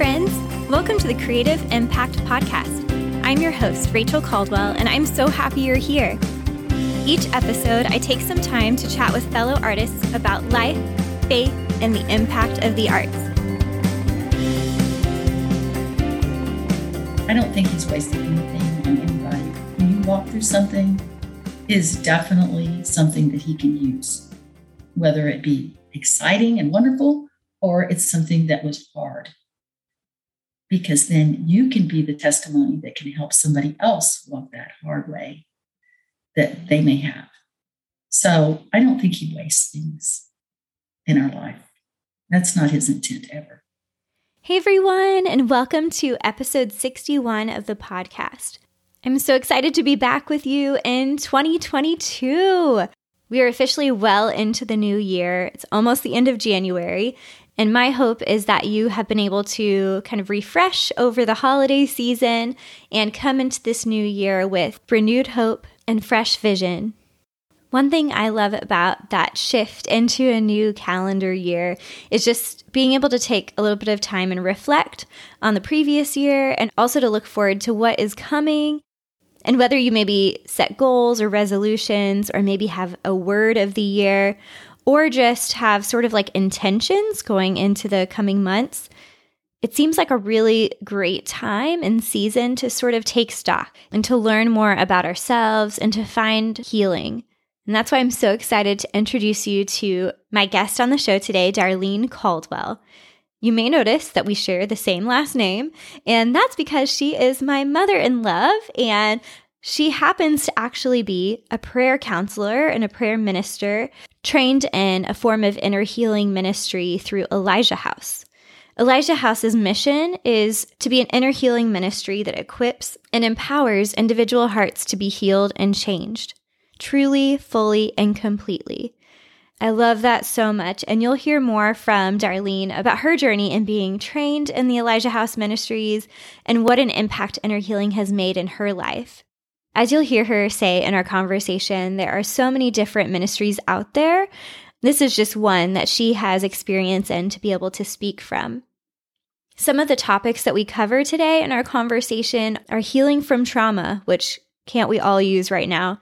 friends. Welcome to the Creative Impact Podcast. I'm your host, Rachel Caldwell, and I'm so happy you're here. Each episode, I take some time to chat with fellow artists about life, faith, and the impact of the arts. I don't think he's wasting anything on anybody. When you walk through something, is definitely something that he can use, whether it be exciting and wonderful or it's something that was hard because then you can be the testimony that can help somebody else walk that hard way that they may have. So I don't think he wastes things in our life. That's not his intent ever. Hey everyone, and welcome to episode 61 of the podcast. I'm so excited to be back with you in 2022. We are officially well into the new year. It's almost the end of January, and my hope is that you have been able to kind of refresh over the holiday season and come into this new year with renewed hope and fresh vision. One thing I love about that shift into a new calendar year is just being able to take a little bit of time and reflect on the previous year and also to look forward to what is coming. And whether you maybe set goals or resolutions or maybe have a word of the year or just have sort of like intentions going into the coming months, it seems like a really great time and season to sort of take stock and to learn more about ourselves and to find healing. And that's why I'm so excited to introduce you to my guest on the show today, Darlene Caldwell. You may notice that we share the same last name, and that's because she is my mother in love and she happens to actually be a prayer counselor and a prayer minister trained in a form of inner healing ministry through Elijah House. Elijah House's mission is to be an inner healing ministry that equips and empowers individual hearts to be healed and changed, truly, fully, and completely. I love that so much. And you'll hear more from Darlene about her journey in being trained in the Elijah House ministries and what an impact inner healing has made in her life. As you'll hear her say in our conversation, there are so many different ministries out there. This is just one that she has experience in to be able to speak from. Some of the topics that we cover today in our conversation are healing from trauma, which can't we all use right now,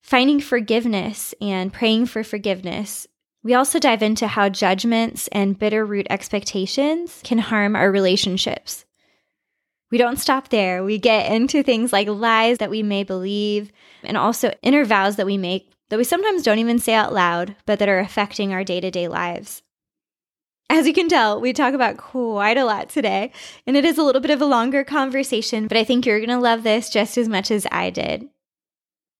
finding forgiveness and praying for forgiveness. We also dive into how judgments and bitter root expectations can harm our relationships. We don't stop there. We get into things like lies that we may believe and also inner vows that we make that we sometimes don't even say out loud, but that are affecting our day to day lives. As you can tell, we talk about quite a lot today, and it is a little bit of a longer conversation, but I think you're going to love this just as much as I did.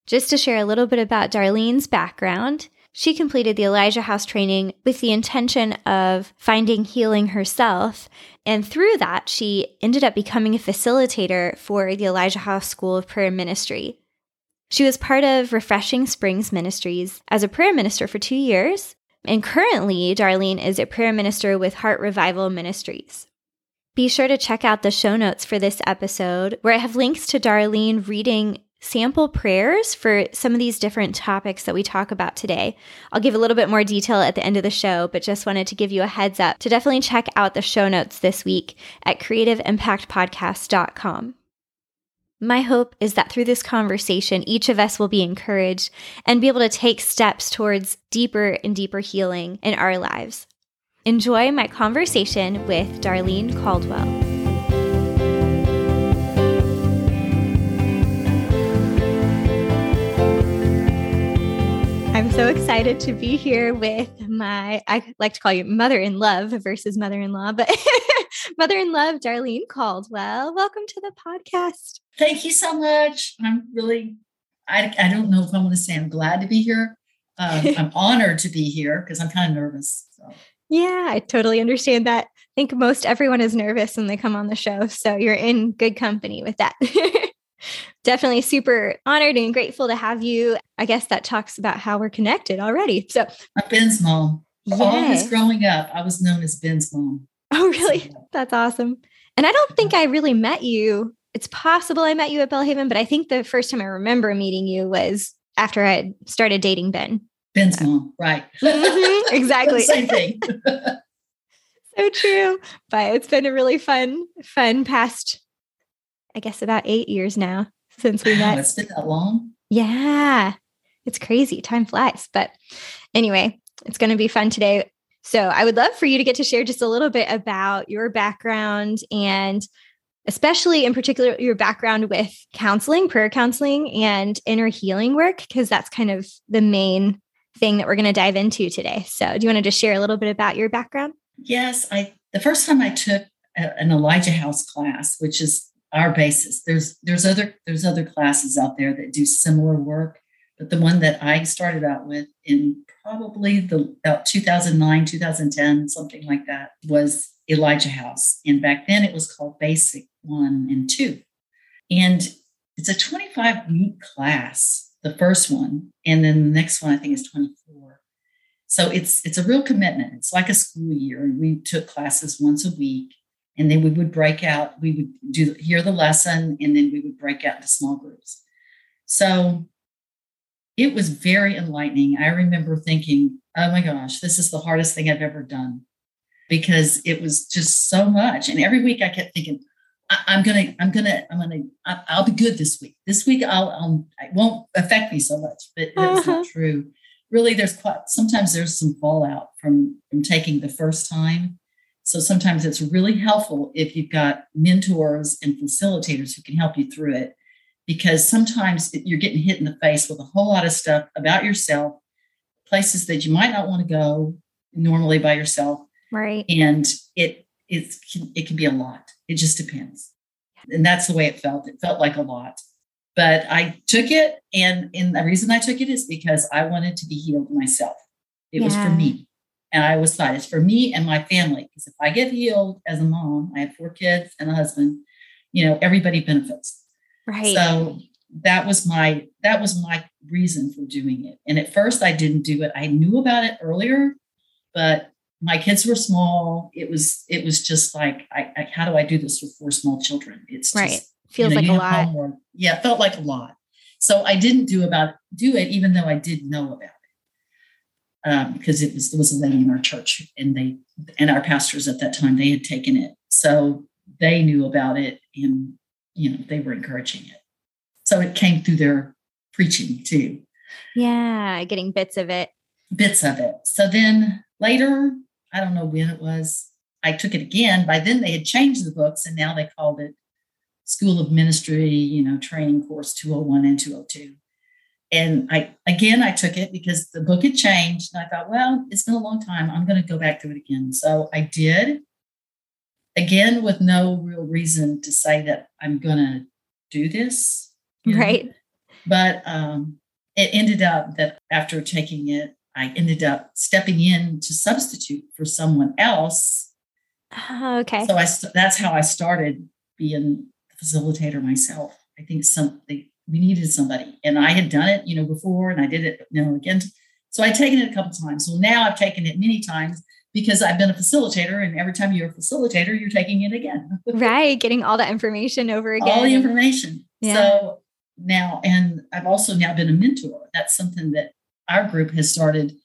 Just to share a little bit about Darlene's background, she completed the Elijah House training with the intention of finding healing herself. And through that, she ended up becoming a facilitator for the Elijah House School of Prayer Ministry. She was part of Refreshing Springs Ministries as a prayer minister for two years. And currently, Darlene is a prayer minister with Heart Revival Ministries. Be sure to check out the show notes for this episode, where I have links to Darlene reading sample prayers for some of these different topics that we talk about today. I'll give a little bit more detail at the end of the show, but just wanted to give you a heads up to definitely check out the show notes this week at creativeimpactpodcast.com. My hope is that through this conversation, each of us will be encouraged and be able to take steps towards deeper and deeper healing in our lives. Enjoy my conversation with Darlene Caldwell. So excited to be here with my, I like to call you mother in love versus mother in law, but mother in love, Darlene Caldwell. Welcome to the podcast. Thank you so much. I'm really, I, I don't know if I want to say I'm glad to be here. Um, I'm honored to be here because I'm kind of nervous. So. Yeah, I totally understand that. I think most everyone is nervous when they come on the show. So you're in good company with that. definitely super honored and grateful to have you. I guess that talks about how we're connected already. So, Ben's mom. Yes. All his growing up, I was known as Ben's mom. Oh, really? So, That's awesome. And I don't think I really met you. It's possible I met you at Belhaven, but I think the first time I remember meeting you was after I started dating Ben. Ben's mom, right? Mm-hmm, exactly. Same thing. so true. But it's been a really fun, fun past, I guess, about eight years now since we met. it's been that long. Yeah, it's crazy. Time flies. But anyway, it's going to be fun today. So I would love for you to get to share just a little bit about your background and especially in particular your background with counseling, prayer counseling and inner healing work because that's kind of the main thing that we're going to dive into today. So do you want to just share a little bit about your background? Yes, I the first time I took a- an Elijah House class, which is our basis. There's there's other there's other classes out there that do similar work, but the one that I started out with in probably the about 2009, 2010, something like that, was Elijah House. And back then it was called Basic 1 and 2. And it's a 25 week class, the first one, and then the next one I think is 24. So it's it's a real commitment. It's like a school year. and We took classes once a week, and then we would break out. We would do hear the lesson, and then we would break out into small groups. So it was very enlightening. I remember thinking, "Oh my gosh, this is the hardest thing I've ever done," because it was just so much. And every week I kept thinking, I, am gonna, I'm gonna, I'm gonna, I, I'll be good this week. This week I'll, I'll, it won't affect me so much. But that's Uh-huh. not true. Really, there's quite sometimes there's some fallout from from taking the first time. So sometimes it's really helpful if you've got mentors and facilitators who can help you through it, because sometimes you're getting hit in the face with a whole lot of stuff about yourself, places that you might not want to go normally by yourself, Right. and it it's it can be a lot. It just depends. And that's the way it felt. It felt like a lot. But i took it and and the reason i took it is because i wanted to be healed myself. It was for me and i was thought it's for me and my family because if i get healed as a mom i have four kids and a husband you know everybody benefits Right. so that was my that was my reason for doing it. And at first I didn't do it. I knew about it earlier, but my kids were small. It was it was just like I, I how do I do this with four small children? It's Right. just Feels you know, like a lot. homework. Yeah, it felt like a lot. So I didn't do about do it, even though I did know about it. Um, because it was there was a lady in our church and they and our pastors at that time they had taken it. So they knew about it and you know they were encouraging it. So it came through their preaching too Yeah. Getting bits of it. bits of it. So then later, I don't know when it was, I took it again. By then they had changed the books and now they called it School of Ministry, you know, training course 201 and 202. And I again I took it because the book had changed. And I thought, well, it's been a long time. I'm going to go back to it again. So I did. Again, with no real reason to say that I'm going to do this. you know. Right. But um, it ended up that after taking it, I ended up stepping in to substitute for someone else. Oh, okay. So I that's how I started being the facilitator myself. I think something we needed somebody, and I had done it, you know, before, and I did it, you know, again. So I'd taken it a couple times. So now I've taken it many times because I've been a facilitator, and every time you're a facilitator, you're taking it again. right. Getting all that information over again. all the information. Yeah. So now, and I've also now been a mentor. That's something that our group has started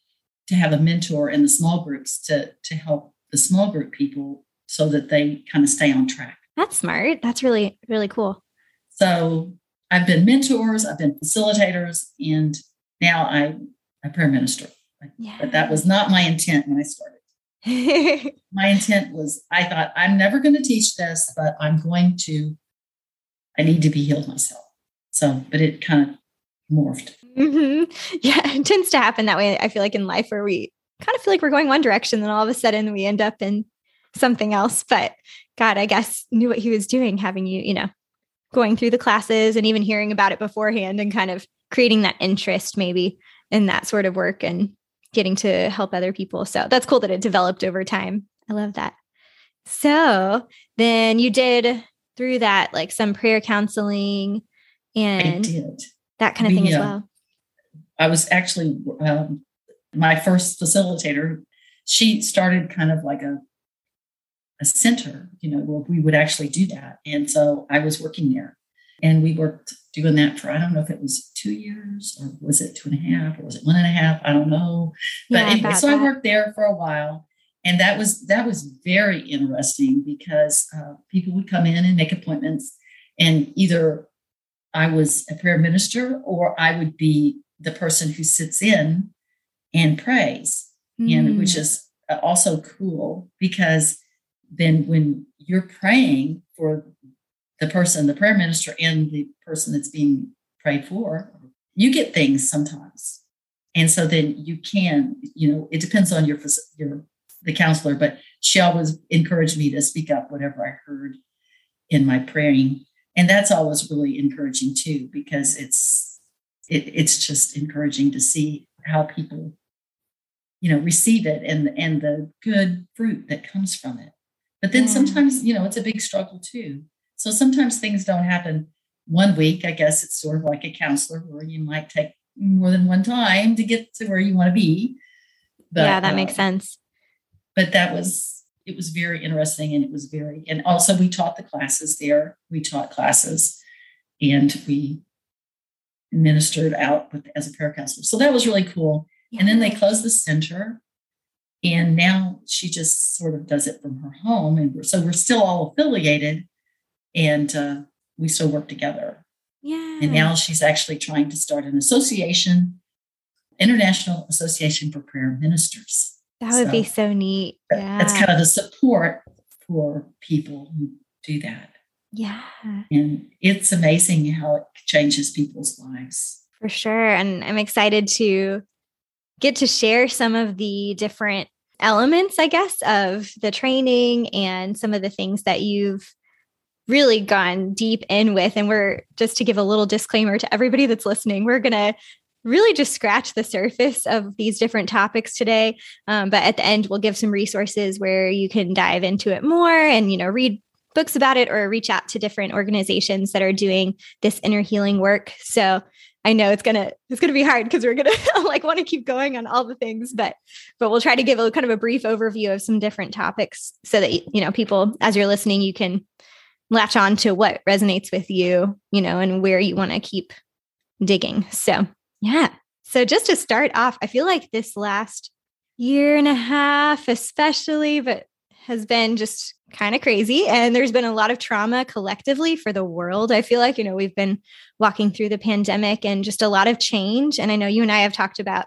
to have a mentor in the small groups to to help the small group people so that they kind of stay on track. That's smart. That's really, really cool. So I've been mentors, I've been facilitators, and now I I prayer minister. Yeah. But that was not my intent when I started. My intent was I thought I'm never going to teach this, but I'm going to. I need to be healed myself. So, but it kind of morphed. Mm-hmm. Yeah, it tends to happen that way. I feel like in life where we kind of feel like we're going one direction, then all of a sudden we end up in something else. But God, I guess knew what he was doing, having you, you know, going through the classes and even hearing about it beforehand and kind of creating that interest maybe in that sort of work and getting to help other people. So that's cool that it developed over time. I love that. So then you did through that like some prayer counseling and that kind of thing We, as uh, well. I was actually um, my first facilitator. She started kind of like a a center, you know, where we would actually do that, and so I was working there, and we worked doing that for I don't know if it was two years or was it two and a half or was it one and a half? I don't know. But Yeah, anyway, so I worked there for a while, and that was that was very interesting because uh, people would come in and make appointments and either i was a prayer minister or i would be the person who sits in and prays mm. and which is also cool because then when you're praying for the person the prayer minister and the person that's being prayed for you get things sometimes and so then you can you know it depends on your your the counselor, but she always encouraged me to speak up whatever I heard in my praying. And that's always really encouraging too, because it's it, it's just encouraging to see how people, you know, receive it and and the good fruit that comes from it. But then sometimes, you know, it's a big struggle too. So sometimes things don't happen one week. I guess it's sort of like a counselor where you might take more than one time to get to where you want to be. But, yeah, that uh, makes sense but that was it was very interesting and it was very and also we taught the classes there we taught classes and we ministered out with as a prayer counselor so that was really cool yeah. and then they closed the center and now she just sort of does it from her home and we're, so we're still all affiliated and uh, we still work together yeah and now she's actually trying to start an association international association for prayer ministers that would so be so neat. Yeah. That's kind of the support for people who do that. Yeah. And it's amazing how it changes people's lives. For sure. And I'm excited to get to share some of the different elements, I guess, of the training and some of the things that you've really gone deep in with. And we're just to give a little disclaimer to everybody that's listening, we're going to really just scratch the surface of these different topics today. Um, but at the end, we'll give some resources where you can dive into it more and, you know, read books about it or reach out to different organizations that are doing this inner healing work. So I know it's gonna it's gonna be hard because we're gonna like want to keep going on all the things, but but we'll try to give a kind of a brief overview of some different topics so that you know people as you're listening you can latch on to what resonates with you, you know, and where you want to keep digging. So yeah. So just to start off, I feel like this last year and a half, especially, but has been just kind of crazy. And there's been a lot of trauma collectively for the world. I feel like, you know, we've been walking through the pandemic and just a lot of change. And I know you and I have talked about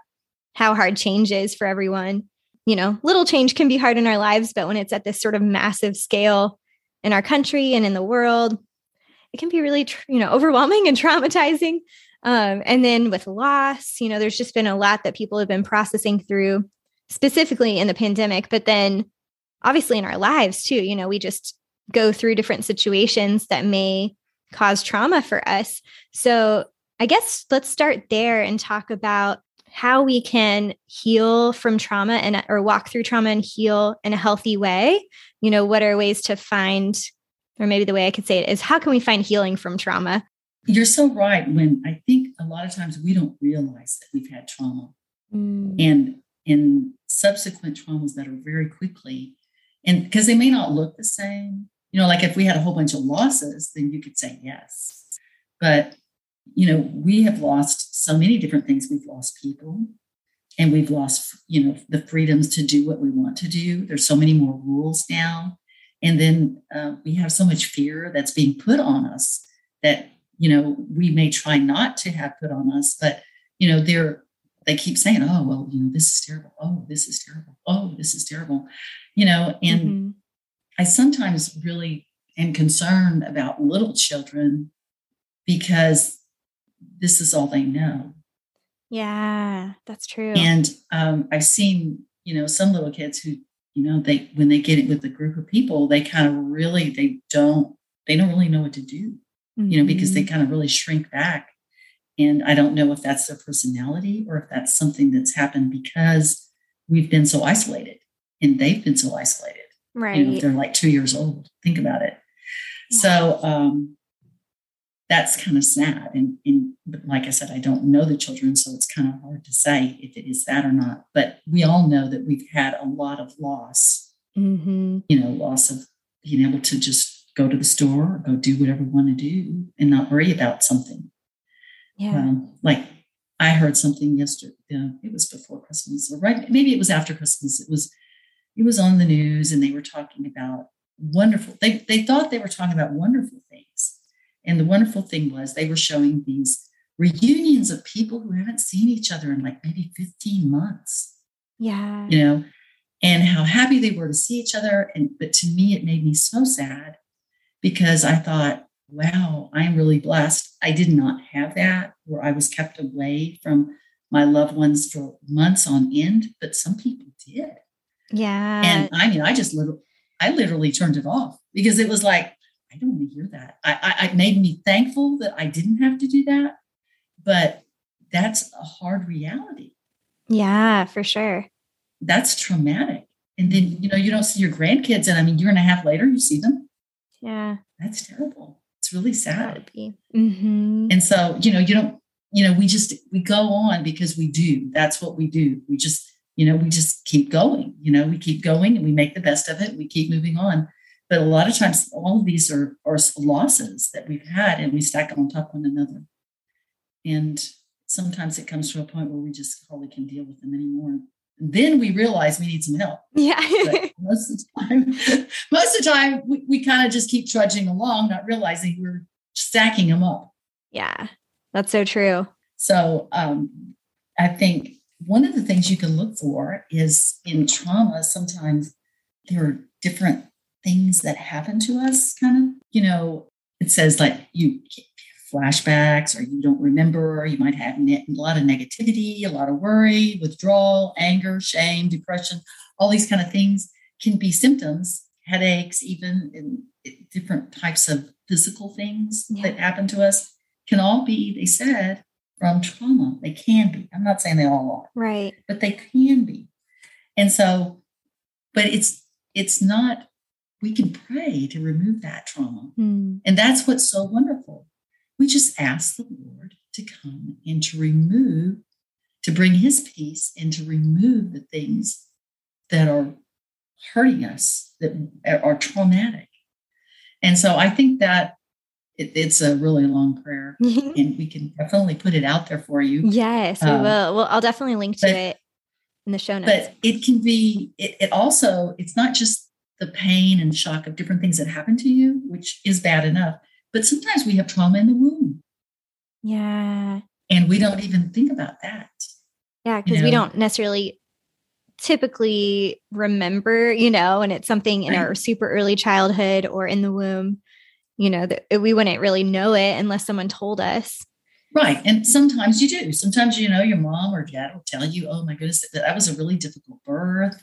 how hard change is for everyone. You know, little change can be hard in our lives, but when it's at this sort of massive scale in our country and in the world, it can be really, you know, overwhelming and traumatizing. Um, and then with loss, you know, there's just been a lot that people have been processing through, specifically in the pandemic, but then obviously in our lives too. You know, we just go through different situations that may cause trauma for us. So I guess let's start there and talk about how we can heal from trauma and or walk through trauma and heal in a healthy way. You know, what are ways to find or maybe the way I could say it is how can we find healing from trauma? You're so right. When I think a lot of times we don't realize that we've had trauma. Mm. And in subsequent traumas that are very quickly, and because they may not look the same, you know, like if we had a whole bunch of losses, then you could say yes. But, you know, we have lost so many different things. We've lost people and we've lost, you know, the freedoms to do what we want to do. There's so many more rules now. And then uh, we have so much fear that's being put on us that you know we may try not to have put on us but you know they're they keep saying oh well you know this is terrible oh this is terrible oh this is terrible you know and mm-hmm. i sometimes really am concerned about little children because this is all they know yeah that's true and um, i've seen you know some little kids who you know they when they get it with a group of people they kind of really they don't they don't really know what to do mm-hmm. you know, because they mm-hmm. kind of really shrink back. And I don't know if that's their personality or if that's something that's happened because we've been so isolated and they've been so isolated. Right. You know, they're like two years old. Think about it. Yeah. So um, that's kind of sad. And, and like I said, I don't know the children, so it's kind of hard to say if it is that or not. But we all know that we've had a lot of loss. Mm-hmm. You know, loss of being able to just go to the store or go do whatever we want to do and not worry about something. Yeah. Um, like I heard something yesterday. Uh, it was before Christmas, or right? Maybe it was after Christmas. It was it was on the news and they were talking about wonderful, they, they thought they were talking about wonderful things. And the wonderful thing was they were showing these reunions of people who haven't seen each other in like maybe 15 months. Yeah. You know, and how happy they were to see each other. And but to me, it made me so sad because I thought, wow, I'm really blessed. I did not have that where I was kept away from my loved ones for months on end, but some people did. Yeah. And I mean, I just literally, I literally turned it off because it was like, I don't want to hear that. I, I, it made me thankful that I didn't have to do that, but that's a hard reality. Yeah, for sure. That's traumatic. And then, you know, you don't see your grandkids, and I mean, year and a half later, you see them. Yeah. That's terrible. Really sad. Mm-hmm. And so, you know, you don't, you know, we just, we go on because we do. That's what we do. We just, you know, we just keep going. You know, we keep going and we make the best of it. We keep moving on. But a lot of times, all of these are, are losses that we've had and we stack on top of one another. And sometimes it comes to a point where we just hardly can deal with them anymore. Then we realize we need some help. Yeah. most of the time, most of the time we, we kind of just keep trudging along, not realizing we're stacking them up. Yeah, that's so true. So um, I think one of the things you can look for is in trauma, sometimes there are different things that happen to us, kind of, you know, it says like you flashbacks or you don't remember, you might have ne- a lot of negativity, a lot of worry, withdrawal, anger, shame, depression, all these kind of things can be symptoms, headaches, even in different types of physical things yeah. that happen to us can all be, they said, from trauma. They can be. I'm not saying they all are. Right. But they can be. And so, but it's it's not we can pray to remove that trauma. Mm. And that's what's so wonderful. We just ask the Lord to come and to remove, to bring his peace and to remove the things that are hurting us, that are traumatic. And so I think that it, it's a really long prayer and we can definitely put it out there for you. Yes, we um, will. Well, I'll definitely link to but, it in the show notes. But it can be, it, it also, it's not just the pain and shock of different things that happen to you, which is bad enough. But sometimes we have trauma in the womb. Yeah. And we don't even think about that. Yeah, because you know? we don't necessarily typically remember, you know, and it's something in right. our super early childhood or in the womb, you know, that we wouldn't really know it unless someone told us. Right. And sometimes you do. Sometimes, you know, your mom or dad will tell you, oh my goodness, that was a really difficult birth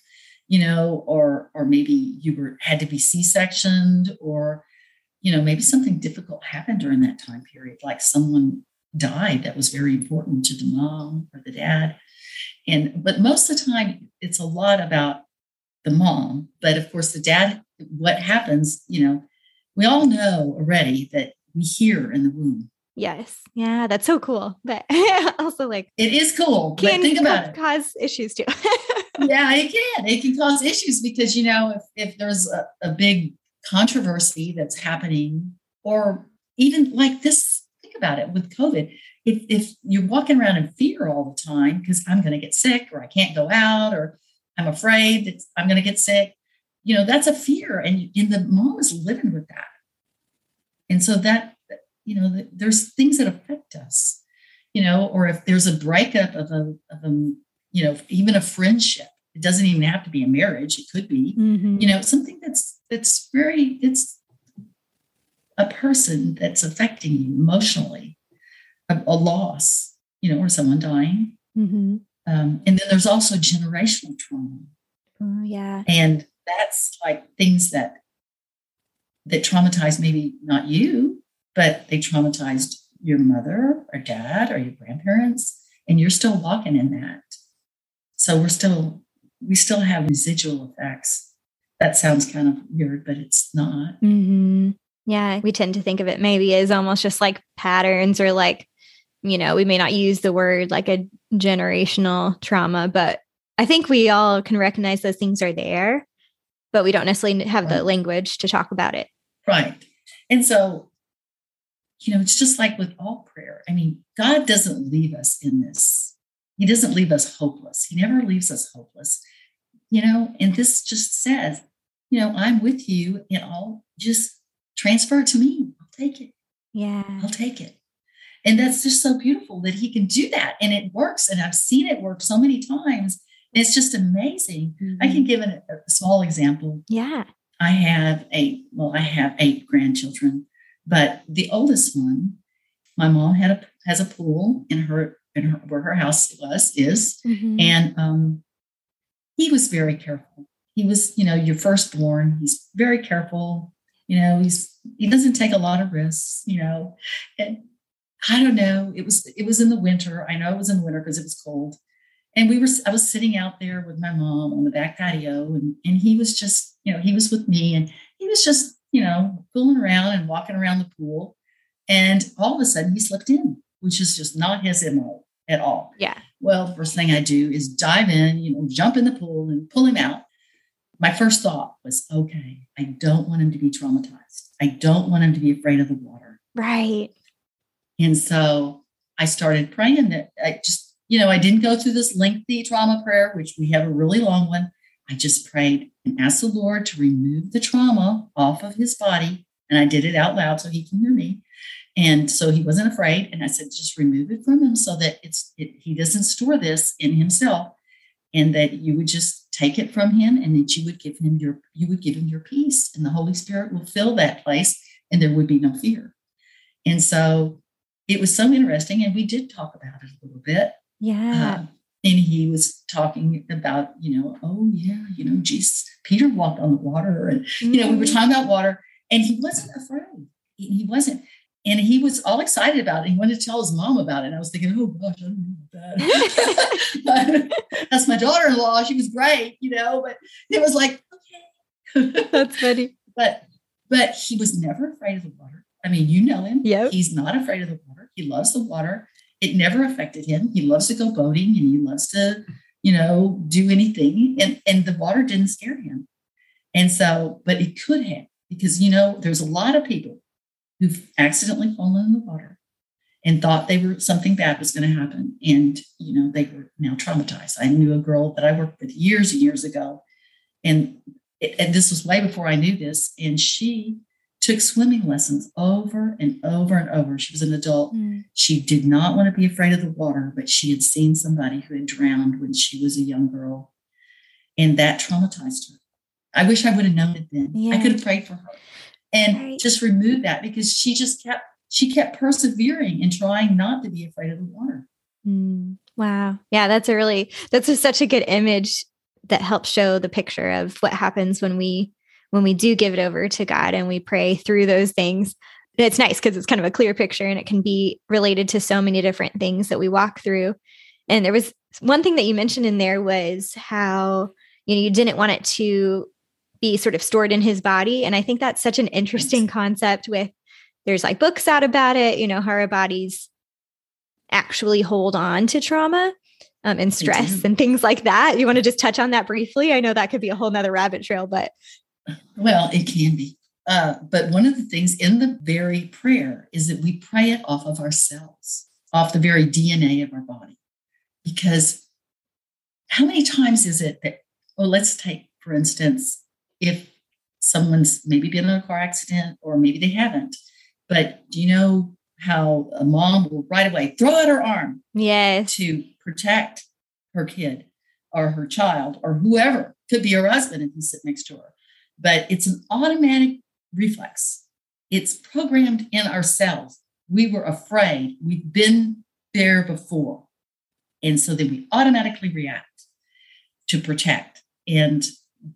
you know, or or maybe you were had to be C-sectioned, or you know, maybe something difficult happened during that time period, like someone died that was very important to the mom or the dad. And but most of the time it's a lot about the mom. But of course, the dad, what happens, you know, we all know already that we hear in the womb. Yes. Yeah, that's so cool. But also like it is cool. Can but think about it. Cause issues too. yeah, it can. It can cause issues because you know if if there's a, a big controversy that's happening, or even like this, think about it with COVID. If if you're walking around in fear all the time because I'm going to get sick, or I can't go out, or I'm afraid that I'm going to get sick, you know that's a fear, and, and the mom is living with that, and so that you know there's things that affect us, you know, or if there's a breakup of a of a you know, even a friendship. It doesn't even have to be a marriage. It could be, mm-hmm. you know, something that's that's very it's a person that's affecting you emotionally, a, a loss, you know, or someone dying. Mm-hmm. Um, and then there's also generational trauma. Oh, yeah. And that's like things that that traumatize maybe not you, but they traumatized your mother or dad or your grandparents, and you're still walking in that. So we're still, we still have residual effects. That sounds kind of weird, but it's not. Mm-hmm. Yeah. We tend to think of it maybe as almost just like patterns or like, you know, we may not use the word like a generational trauma, but I think we all can recognize those things are there, but we don't necessarily have right. the language to talk about it. Right. And so, you know, it's just like with all prayer. I mean, God doesn't leave us in this he doesn't leave us hopeless. He never leaves us hopeless. You know, and this just says, you know, I'm with you and I'll just transfer it to me. I'll take it. Yeah. I'll take it. And that's just so beautiful that he can do that. And it works. And I've seen it work so many times. It's just amazing. Mm-hmm. I can mm-hmm. give a, a small example. Yeah. I have eight, well, I have eight grandchildren, but the oldest one, my mom had a has a pool in her in her where her house was is. Mm-hmm. And um he was very careful. He was, you know, your firstborn. He's very careful. You know, he's he doesn't take a lot of risks, you know. And I don't know. It was it was in the winter. I know it was in the winter because it was cold. And we were I was sitting out there with my mom on the back patio and and he was just, you know, he was with me and he was just, you know, fooling around and walking around the pool. And all of a sudden he slipped in, which is just not his MO at all. Yeah. Well, first thing I do is dive in, you know, jump in the pool and pull him out. My first thought was, okay, I don't want him to be traumatized. I don't want him to be afraid of the water. Right. And so I started praying that I just, you know, I didn't go through this lengthy trauma prayer, which we have a really long one. I just prayed and asked the Lord to remove the trauma off of his body. And I did it out loud so he can hear me. And so he wasn't afraid. And I said, just remove it from him so that it's it, he doesn't store this in himself and that you would just take it from him and that you would give him your you would give him your peace and the Holy Spirit will fill that place and there would be no fear. And so it was so interesting. And we did talk about it a little bit. Yeah. Uh, and he was talking about, you know, oh yeah, you know, Jesus, Peter walked on the water, and you know, we were mm-hmm. talking about water, and he wasn't afraid. He, wasn't, and he was all excited about it. He wanted to tell his mom about it. And I was thinking, oh gosh, I don't know that. That's my daughter-in-law. She was great, you know, but it was like, okay, that's funny. but but he was never afraid of the water. I mean, you know him. Yeah. He's not afraid of the water. He loves the water. It never affected him. He loves to go boating and he loves to, you know, do anything. And, and the water didn't scare him. And so, but it could have, because, you know, there's a lot of people who've accidentally fallen in the water and thought they were something bad was going to happen. And, you know, they were now traumatized. I knew a girl that I worked with years and years ago. And, it, and this was way before I knew this. And she took swimming lessons over and over and over. She was an adult. Mm. She did not want to be afraid of the water, but she had seen somebody who had drowned when she was a young girl. And that traumatized her. I wish I would have known it then. Yeah. I could have prayed for her and right. just remove that because she just kept she kept persevering and trying not to be afraid of the water. Mm. Wow. Yeah, that's a really that's a, such a good image that helps show the picture of what happens when we when we do give it over to God and we pray through those things, it's nice because it's kind of a clear picture and it can be related to so many different things that we walk through. And there was one thing that you mentioned in there was how you know you didn't want it to be sort of stored in his body. And i think that's such an interesting concept with there's like books out about it you know how our bodies actually hold on to trauma um, and stress and things like that. You want to just touch on that briefly? I know that could be a whole nother rabbit trail but well, it can be. Uh, but one of the things in the very prayer is that we pray it off of ourselves, off the very DNA of our body. Because how many times is it that, well, let's take, for instance, if someone's maybe been in a car accident or maybe they haven't, but do you know how a mom will right away throw out her arm yes. to protect her kid or her child or whoever could be her husband if he's sitting next to her but it's an automatic reflex. It's programmed in ourselves. We were afraid. We've been there before. And so then we automatically react to protect. And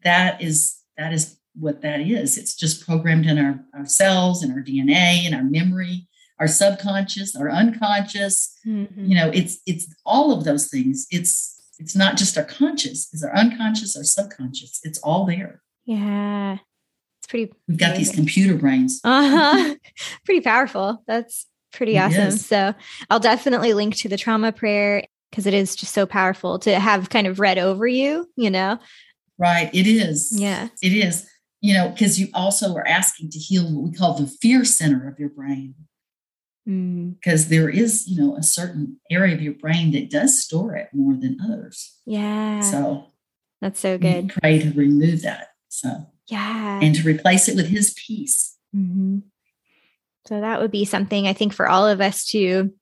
that is that is what that is. It's just programmed in our, our cells and our DNA and our memory, our subconscious, our unconscious. Mm-hmm. You know, it's it's all of those things. It's it's not just our conscious, it's our unconscious, our subconscious. It's all there. Yeah. It's pretty We've got amazing. these computer brains. Uh-huh. pretty powerful. That's pretty awesome. So I'll definitely link to the trauma prayer because it is just so powerful to have kind of read over you, you know? Right. It is. Yeah. It is. You know, because you also are asking to heal what we call the fear center of your brain. Because mm. there is, you know, a certain area of your brain that does store it more than others. Yeah. So That's so good. pray to remove that. So, yeah. And to replace it with his peace. Mm-hmm. So that would be something I think for all of us to,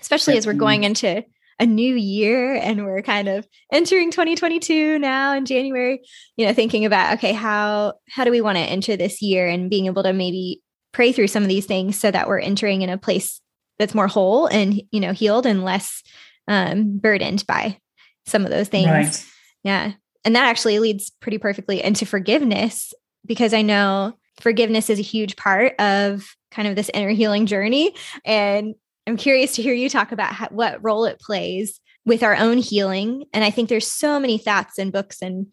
especially as we're going into a new year and we're kind of entering 2022 now in January, you know, thinking about, okay, how, how do we want to enter this year and being able to maybe pray through some of these things so that we're entering in a place that's more whole and, you know, healed and less um, burdened by some of those things. Right. Yeah. And that actually leads pretty perfectly into forgiveness because I know forgiveness is a huge part of kind of this inner healing journey. And I'm curious to hear you talk about how, what role it plays with our own healing. And I think there's so many thoughts and books and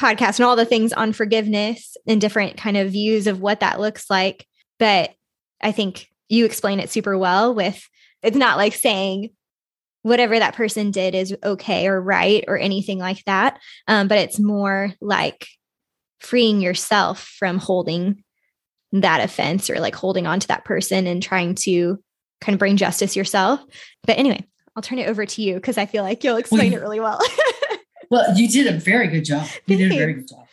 podcasts and all the things on forgiveness and different kind of views of what that looks like. But I think you explain it super well with it's not like saying whatever that person did is okay or right or anything like that. Um, but it's more like freeing yourself from holding that offense or like holding on to that person and trying to kind of bring justice yourself. But anyway, I'll turn it over to you because I feel like you'll explain well, it really well. well, you did a very good job. You did a very good job.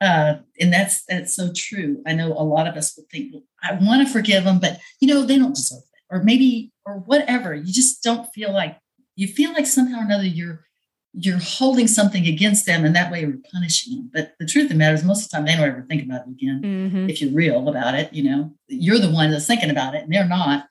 Uh, and that's that's so true. I know a lot of us would think, well, I want to forgive them, but you know, they don't deserve it. Or maybe, or whatever. You just don't feel like you feel like somehow or another you're you're holding something against them and that way you're punishing them. But the truth of the matter is most of the time they don't ever think about it again. Mm-hmm. If you're real about it, you know, you're the one that's thinking about it and they're not.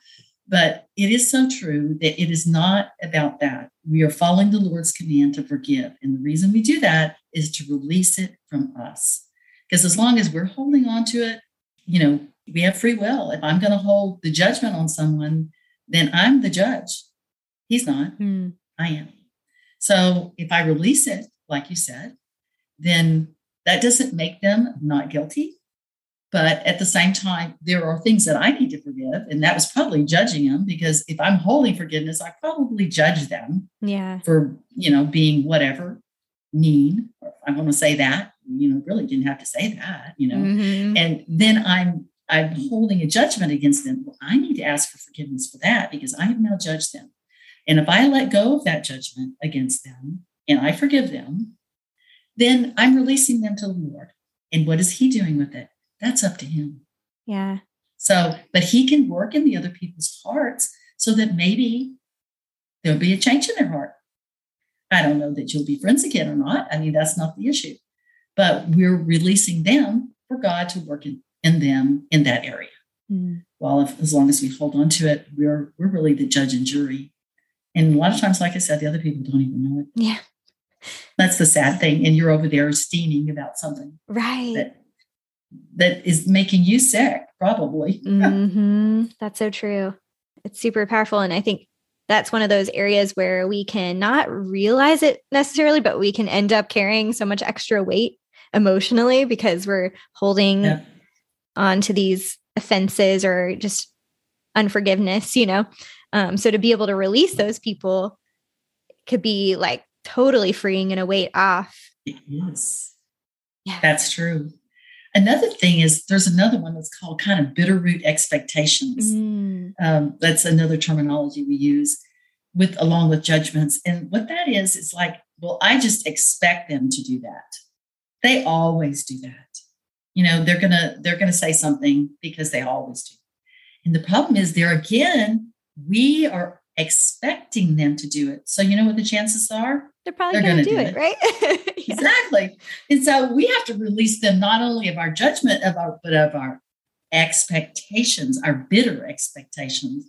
But it is so true that it is not about that. We are following the Lord's command to forgive. And the reason we do that is to release it from us. Because as long as we're holding on to it, you know, we have free will. If I'm going to hold the judgment on someone, then I'm the judge. He's not. Mm. I am. So if I release it, like you said, then that doesn't make them not guilty. But at the same time, there are things that I need to forgive. And that was probably judging them because if I'm holding forgiveness, I probably judge them yeah. for, you know, being whatever, mean. I want to say that, you know, really didn't have to say that, you know. Mm-hmm. And then I'm I'm holding a judgment against them. Well, I need to ask for forgiveness for that because I have now judged them. And if I let go of that judgment against them and I forgive them, then I'm releasing them to the Lord. And what is He doing with it? That's up to Him. Yeah. So, but He can work in the other people's hearts so that maybe there'll be a change in their heart. I don't know that you'll be friends again or not. I mean, that's not the issue. But we're releasing them for God to work in, in them in that area. Mm. Well, if, as long as we hold on to it, we're we're really the judge and jury and a lot of times, like I said, the other people don't even know it. Yeah. That's the sad thing. And you're over there steaming about something. Right. That, that is making you sick, probably. mm-hmm. That's so true. It's super powerful. And I think that's one of those areas where we can not realize it necessarily, but we can end up carrying so much extra weight emotionally because we're holding yeah. on to these offenses or just unforgiveness, you know. Um, so to be able to release those people could be like totally freeing and a weight off. Is. Yeah. That's true. Another thing is there's another one that's called kind of bitter root expectations. Mm. Um, that's another terminology we use with along with judgments. And what that is, is like, well, I just expect them to do that. They always do that. You know, they're gonna they're gonna say something because they always do. And the problem is there again, we are expecting them to do it. So you know what the chances are? They're probably going to do, do, it, it. right? yeah. Exactly. And so we have to release them not only of our judgment of our but of our expectations, our bitter expectations,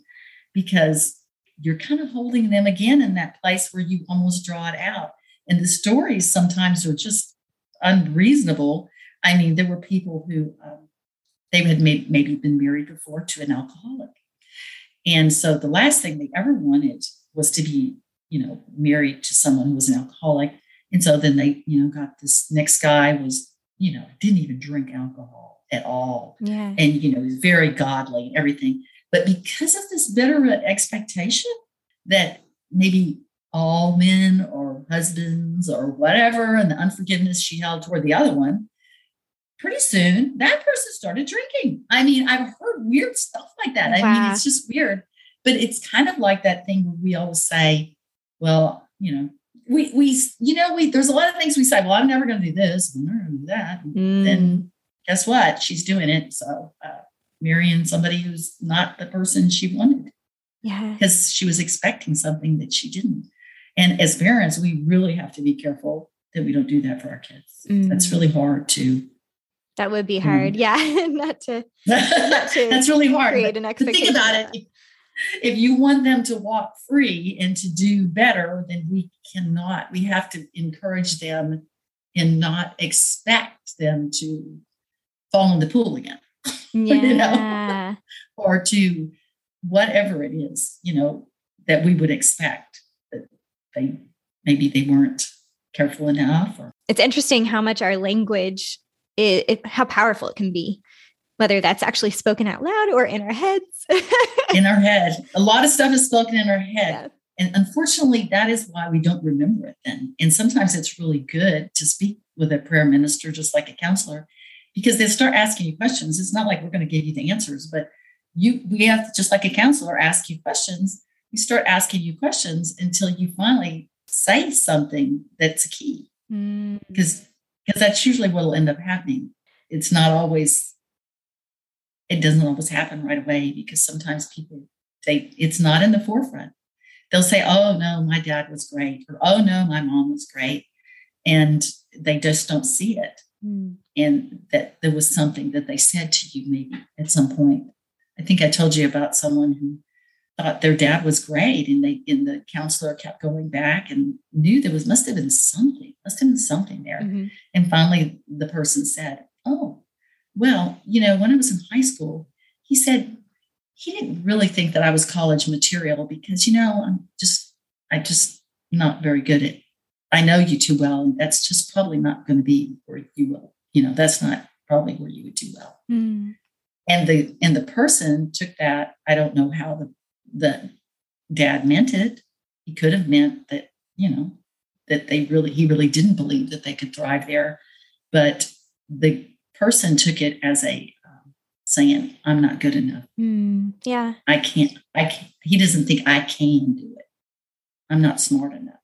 because you're kind of holding them again in that place where you almost draw it out. And the stories sometimes are just unreasonable. I mean, there were people who um, they had may, maybe been married before to an alcoholic and so the last thing they ever wanted was to be, you know, married to someone who was an alcoholic. And so then they, you know, got this next guy was, you know, didn't even drink alcohol at all. Yeah. And, you know, was very godly and everything. But because of this bitter expectation that maybe all men or husbands or whatever, and the unforgiveness she held toward the other one, pretty soon that person started drinking. I mean, I've heard weird stuff like that. I mean, it's just weird, but it's kind of like that thing where we always say, well, you know, we we you know we there's a lot of things we say. Well, I'm never going to do this. I'm never going to do that. Mm. Then guess what? She's doing it. So uh, marrying somebody who's not the person she wanted Yeah. because she was expecting something that she didn't. And as parents, we really have to be careful that we don't do that for our kids. Mm. That's really hard to. That would be Mm. hard. Yeah. Not to to That's really hard. create an expectation. think about it. If you want them to walk free and to do better, then we cannot. We have to encourage them and not expect them to fall in the pool again that. you know. Yeah. or to whatever it is, you know, that we would expect that they maybe they weren't careful enough or It's interesting how much our language, it, it, how powerful it can be, whether that's actually spoken out loud or in our heads. in our head. A lot of stuff is spoken in our head. Yeah. And unfortunately, that is why we don't remember it then. And sometimes it's really good to speak with a prayer minister, just like a counselor, because they start asking you questions. It's not like we're going to give you the answers, but you we have to, just like a counselor ask you questions. You start asking you questions until you finally say something that's a key. Mm. Because because that's usually what will end up happening. It's not always it doesn't always happen right away because sometimes people they it's not in the forefront they'll say, oh, no, my dad was great, or oh, no, my mom was great. And they just don't see it. Mm. And that there was something that they said to you maybe at some point. I think I told you about someone who thought their dad was great and they and the counselor kept going back and knew there was must have been something, must have been something there. Mhm. And finally the person said, Oh, well, you know, when I was in high school, he said he didn't really think that I was college material because, you know, I'm just, I just not very good at, I know you too well. And that's just probably not going to be where you will, you know, that's not probably where you would do well. Mm. And the, and the person took that, I don't know how the, the dad meant it. He could have meant that, you know, that they really, he really didn't believe that they could thrive there. But the person took it as a, um, saying, I'm not good enough. Mm. Yeah. I can't, I can't, he doesn't think I can do it. I'm not smart enough.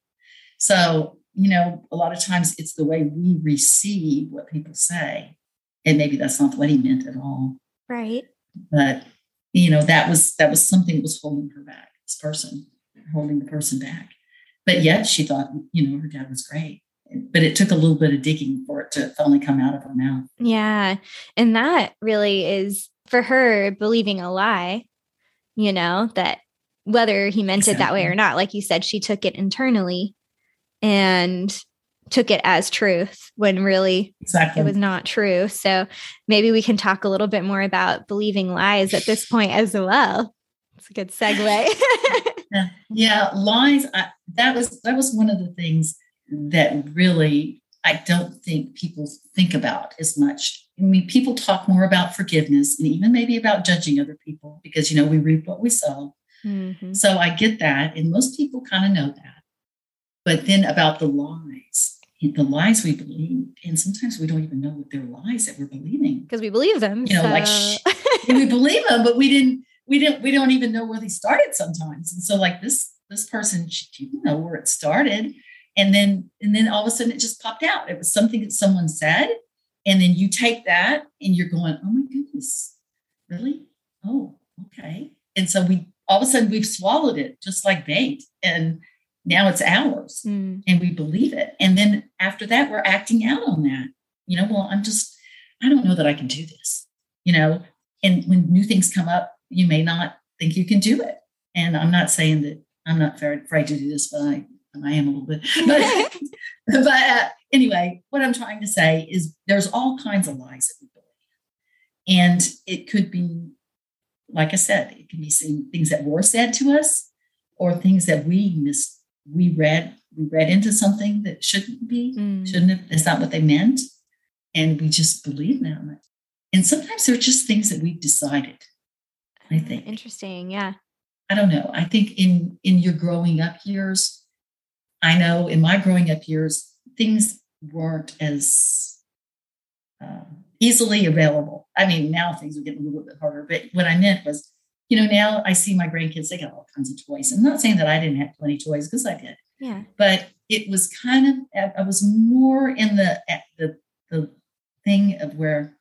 So, you know, a lot of times it's the way we receive what people say. And maybe that's not what he meant at all. Right. But, you know, that was that was something that was holding her back, this person, holding the person back. But yet she thought, you know, her dad was great. But it took a little bit of digging for it to finally come out of her mouth. Yeah. And that really is for her believing a lie, you know, that whether he meant it that way or not, like you said, she took it internally and took it as truth when really Exactly. it was not true. So maybe we can talk a little bit more about believing lies at this point as well. It's a good segue. Yeah, lies. I, that was that was one of the things that really I don't think people think about as much. I mean, people talk more about forgiveness and even maybe about judging other people because you know we reap what we sow. Mhm. So I get that, and most people kind of know that. But then about the lies, the lies we believe, and sometimes we don't even know what they're lies that we're believing. Because we believe them. You know, like, so- we believe them, but we didn't, we didn't, we don't even know where they started sometimes. And so like this, this person, she didn't know where it started. And then, and then all of a sudden it just popped out. It was something that someone said. And then you take that and you're going, oh my goodness, really? Oh, okay. And so we, all of a sudden we've swallowed it just like bait. And now it's ours Mm. and we believe it. And then after that, we're acting out on that. You know, well, I'm just, I don't know that I can do this, you know. And when new things come up, you may not think you can do it. And I'm not saying that I'm not very afraid to do this, but I, I am a little bit. But, but uh, anyway, what I'm trying to say is there's all kinds of lies that we believe. And it could be, like I said, it can be things that were said to us or things that we missed we read we read into something that shouldn't be Mm. shouldn't have that's not what they meant and we just believe them and sometimes they're just things that we've decided i think Interesting. Yeah. i don't know i think in in your growing up years i know in my growing up years things weren't as um, easily available i mean now things are getting a little bit harder but what i meant was you know now i see my grandkids they got all kinds of toys i'm not saying that i didn't have plenty of toys because i did Yeah. But it was kind of I was more in the the the thing of where,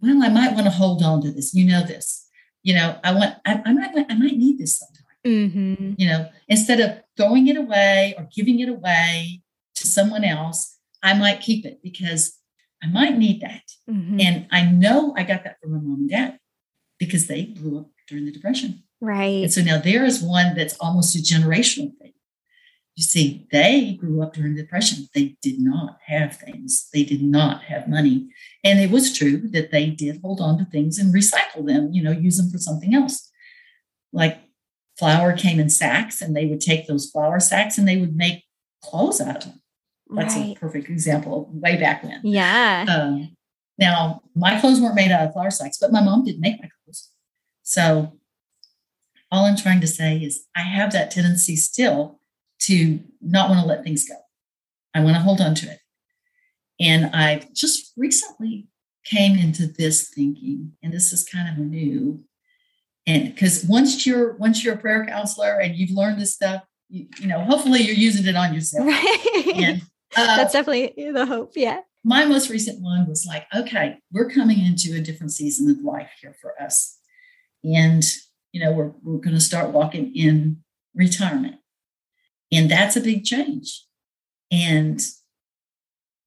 well, I might want to hold on to this. You know this. You know, I want I, I might I might need this sometime. Mm-hmm. You know, instead of throwing it away or giving it away to someone else, I might keep it because I might need that. Mm-hmm. And I know I got that from my mom and dad because they grew up during the Depression. Right. And so now there is one that's almost a generational thing. You see, they grew up during the Depression. They did not have things, they did not have money. And it was true that they did hold on to things and recycle them, you know, use them for something else. Like flour came in sacks, and they would take those flour sacks and they would make clothes out of them. That's right. a perfect example of way back when. Yeah. Um, now, my clothes weren't made out of flour sacks, but my mom did make my clothes. So, all I'm trying to say is I have that tendency still to not want to let things go. I want to hold on to it. And I just recently came into this thinking, and this is kind of new. And because once you're once you're a prayer counselor and you've learned this stuff, you, you know, hopefully you're using it on yourself. Right. And uh, That's definitely the hope. Yeah. my most recent one was like, okay, we're coming into a different season of life here for us. And, you know, we're, we're going to start walking in retirement. And that's a big change. And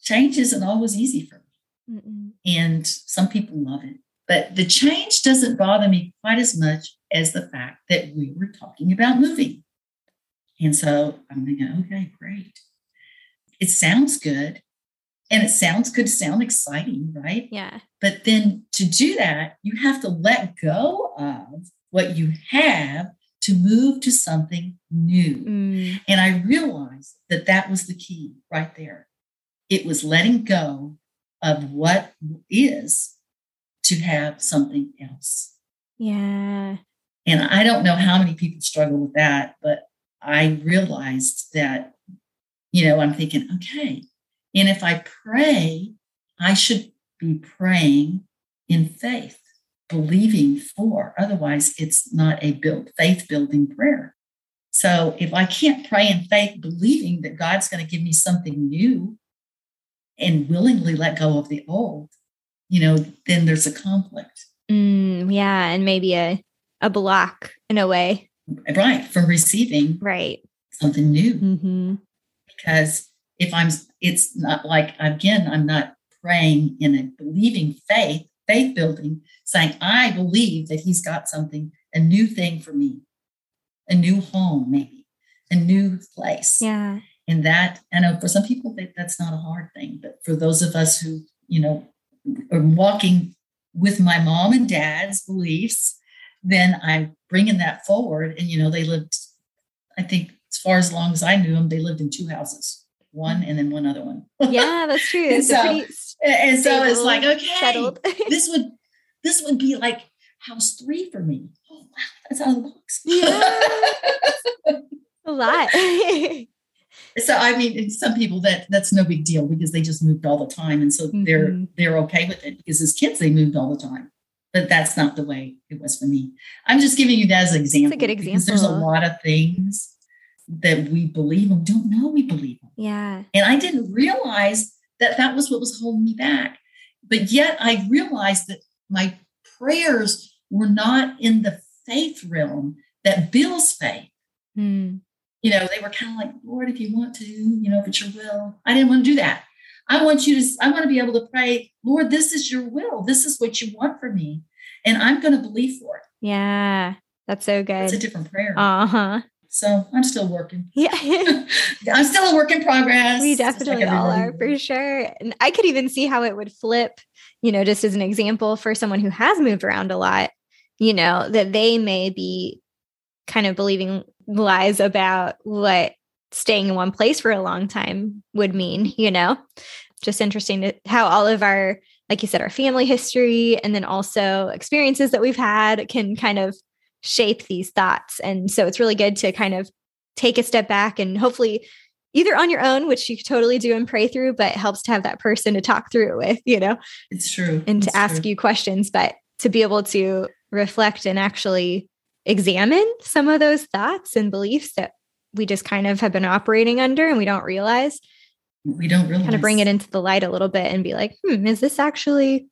change isn't always easy for me. Mm-mm. And some people love it. But the change doesn't bother me quite as much as the fact that we were talking about moving. And so I'm thinking, okay, great. It sounds good. And it sounds could sound exciting, right? Yeah. But then to do that, you have to let go of what you have to move to something new. Mm. And I realized that that was the key right there. It was letting go of what is to have something else. Yeah. And I don't know how many people struggle with that, but I realized that, you know, I'm thinking, okay, and if I pray, I should be praying in faith, believing for. Otherwise, it's not a build faith building prayer. So if I can't pray in faith, believing that God's going to give me something new and willingly let go of the old, you know, then there's a conflict. Mm, yeah. And maybe a, a block in a way. Right. From receiving Right. something new. Mm-hmm. because if I'm, it's not like, again, I'm not praying in a believing faith, faith building, saying, I believe that he's got something, a new thing for me, a new home, maybe, a new place. Yeah. And that, I know for some people, that, that's not a hard thing. But for those of us who, you know, are walking with my mom and dad's beliefs, then I'm bringing that forward. And, you know, they lived, I think, as far as long as I knew them, they lived in two houses, one and then one other one. Yeah, that's true. And a so- and so it's like, okay, this would this would be like house three for me. Oh wow, that's out of the box. Yeah. a lot. so I mean, some people that that's no big deal because they just moved all the time, and so they're Mhm. they're okay with it because as kids they moved all the time. But that's not the way it was for me. I'm just giving you that as an example. good Because there's a lot of things that we believe and don't know we believe them. yeah. And I didn't realize that that was what was holding me back. But yet I realized that my prayers were not in the faith realm that builds faith. Mm. You know, they were kind of like, Lord, if you want to, you know, if it's your will. I didn't want to do that. I want you to, I want to be able to pray, Lord, this is your will. This is what you want for me. And I'm going to believe for it. Yeah. That's so good. It's a different prayer. Uh huh. So I'm still working. Yeah. I'm still a work in progress. we just like definitely all are for sure. And I could even see how it would flip, you know, just as an example for someone who has moved around a lot, you know, that they may be kind of believing lies about what staying in one place for a long time would mean, you know? Just interesting to how all of our, like you said, our family history and then also experiences that we've had can kind of shape these thoughts. And so it's really good to kind of take a step back and hopefully either on your own, which you totally do and pray through, but it helps to have that person to talk through it with, you know, It's true. and to It's ask true. you questions, but to be able to reflect and actually examine some of those thoughts and beliefs that we just kind of have been operating under and we don't realize. We don't realize. Kind of bring it into the light a little bit and be like, hmm, is this actually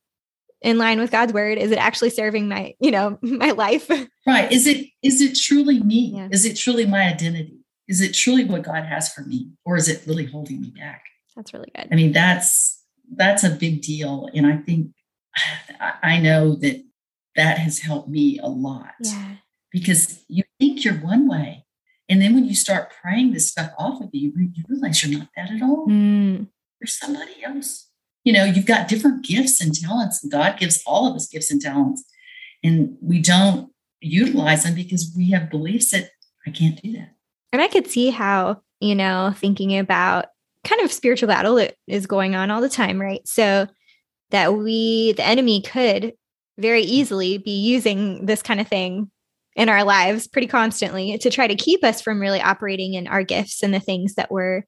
in line with God's word? Is it actually serving my, you know, my life? Right. Is it is it truly me? Yeah. Is it truly my identity? Is it truly what God has for me? Or is it really holding me back? That's really good. I mean, that's that's a big deal. And I think I know that that has helped me a lot Yeah. because you think you're one way. And then when you start praying this stuff off of you, you realize you're not that at all. Mm, You're somebody else. You know, you've got different gifts and talents, and God gives all of us gifts and talents. And we don't utilize them because we have beliefs that I can't do that. And I could see how, you know, thinking about kind of spiritual battle that is going on all the time, right? So that we, the enemy could very easily be using this kind of thing in our lives pretty constantly to try to keep us from really operating in our gifts and the things that we're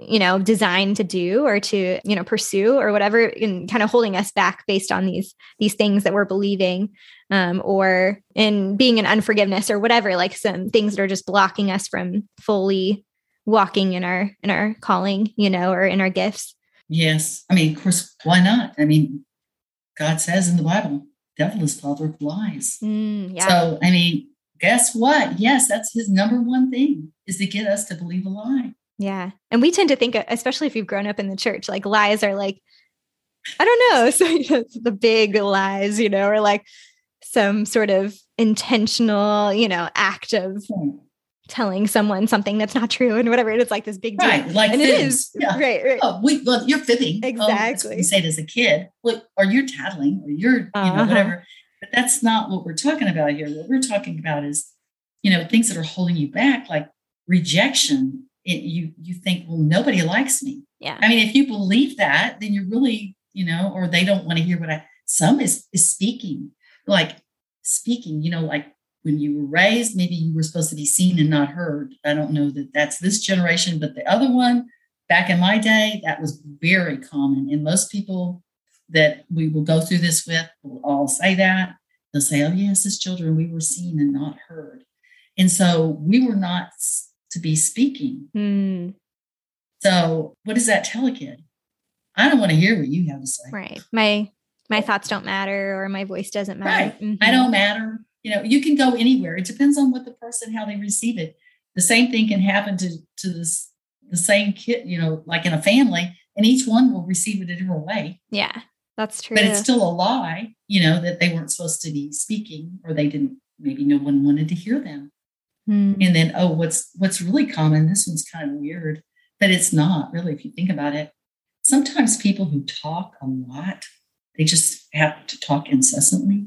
you know designed to do or to you know pursue or whatever and kind of holding us back based on these these things that we're believing um, or in being in unforgiveness or whatever like some things that are just blocking us from fully walking in our in our calling you know or in our gifts Yes. I mean, of course, why not? I mean, God says in the Bible, devil is father of lies. Mm, yeah So, I mean, guess what? Yes, that's his number one thing is to get us to believe a lie. Yeah and we tend to think especially if you've grown up in the church like lies are like i don't know so you know, the big lies you know or like some sort of intentional you know act of telling someone something that's not true and whatever. And it's like this big deal. Right. Like and it fibbing. Yeah. Right. Right. Oh, we, well, you're fibbing. Oh, Exactly. you say it as a kid. Or you're tattling or you're, you Uh-huh. know, whatever. But that's not what we're talking about here. What we're talking about is, you know, things that are holding you back, like rejection. It, you you think, well, nobody likes me. Yeah. I mean, if you believe that, then you're really, you know, or they don't want to hear what I. Some is is speaking, like speaking. You know, like when you were raised, maybe you were supposed to be seen and not heard. I don't know that that's this generation, but the other one, back in my day, that was very common. And most people that we will go through this with will all say that. They'll say, "Oh yes, as children, we were seen and not heard," and so we were not to be speaking. Mm, So, what does that tell a kid? I don't want to hear what you have to say. right. My my thoughts don't matter or my voice doesn't matter. Right. Mhm. I don't matter. You know, you can go anywhere. It depends on what the person, how they receive it. The same thing can happen to to this the same kid, you know, like in a family, and each one will receive it a different way. Yeah. That's true. But it's still a lie, you know, that they weren't supposed to be speaking or they didn't maybe no one wanted to hear them. Mm, And then, oh, what's what's really common, this one's kind of weird, but it's not really if you think about it. Sometimes people who talk a lot, they just have to talk incessantly.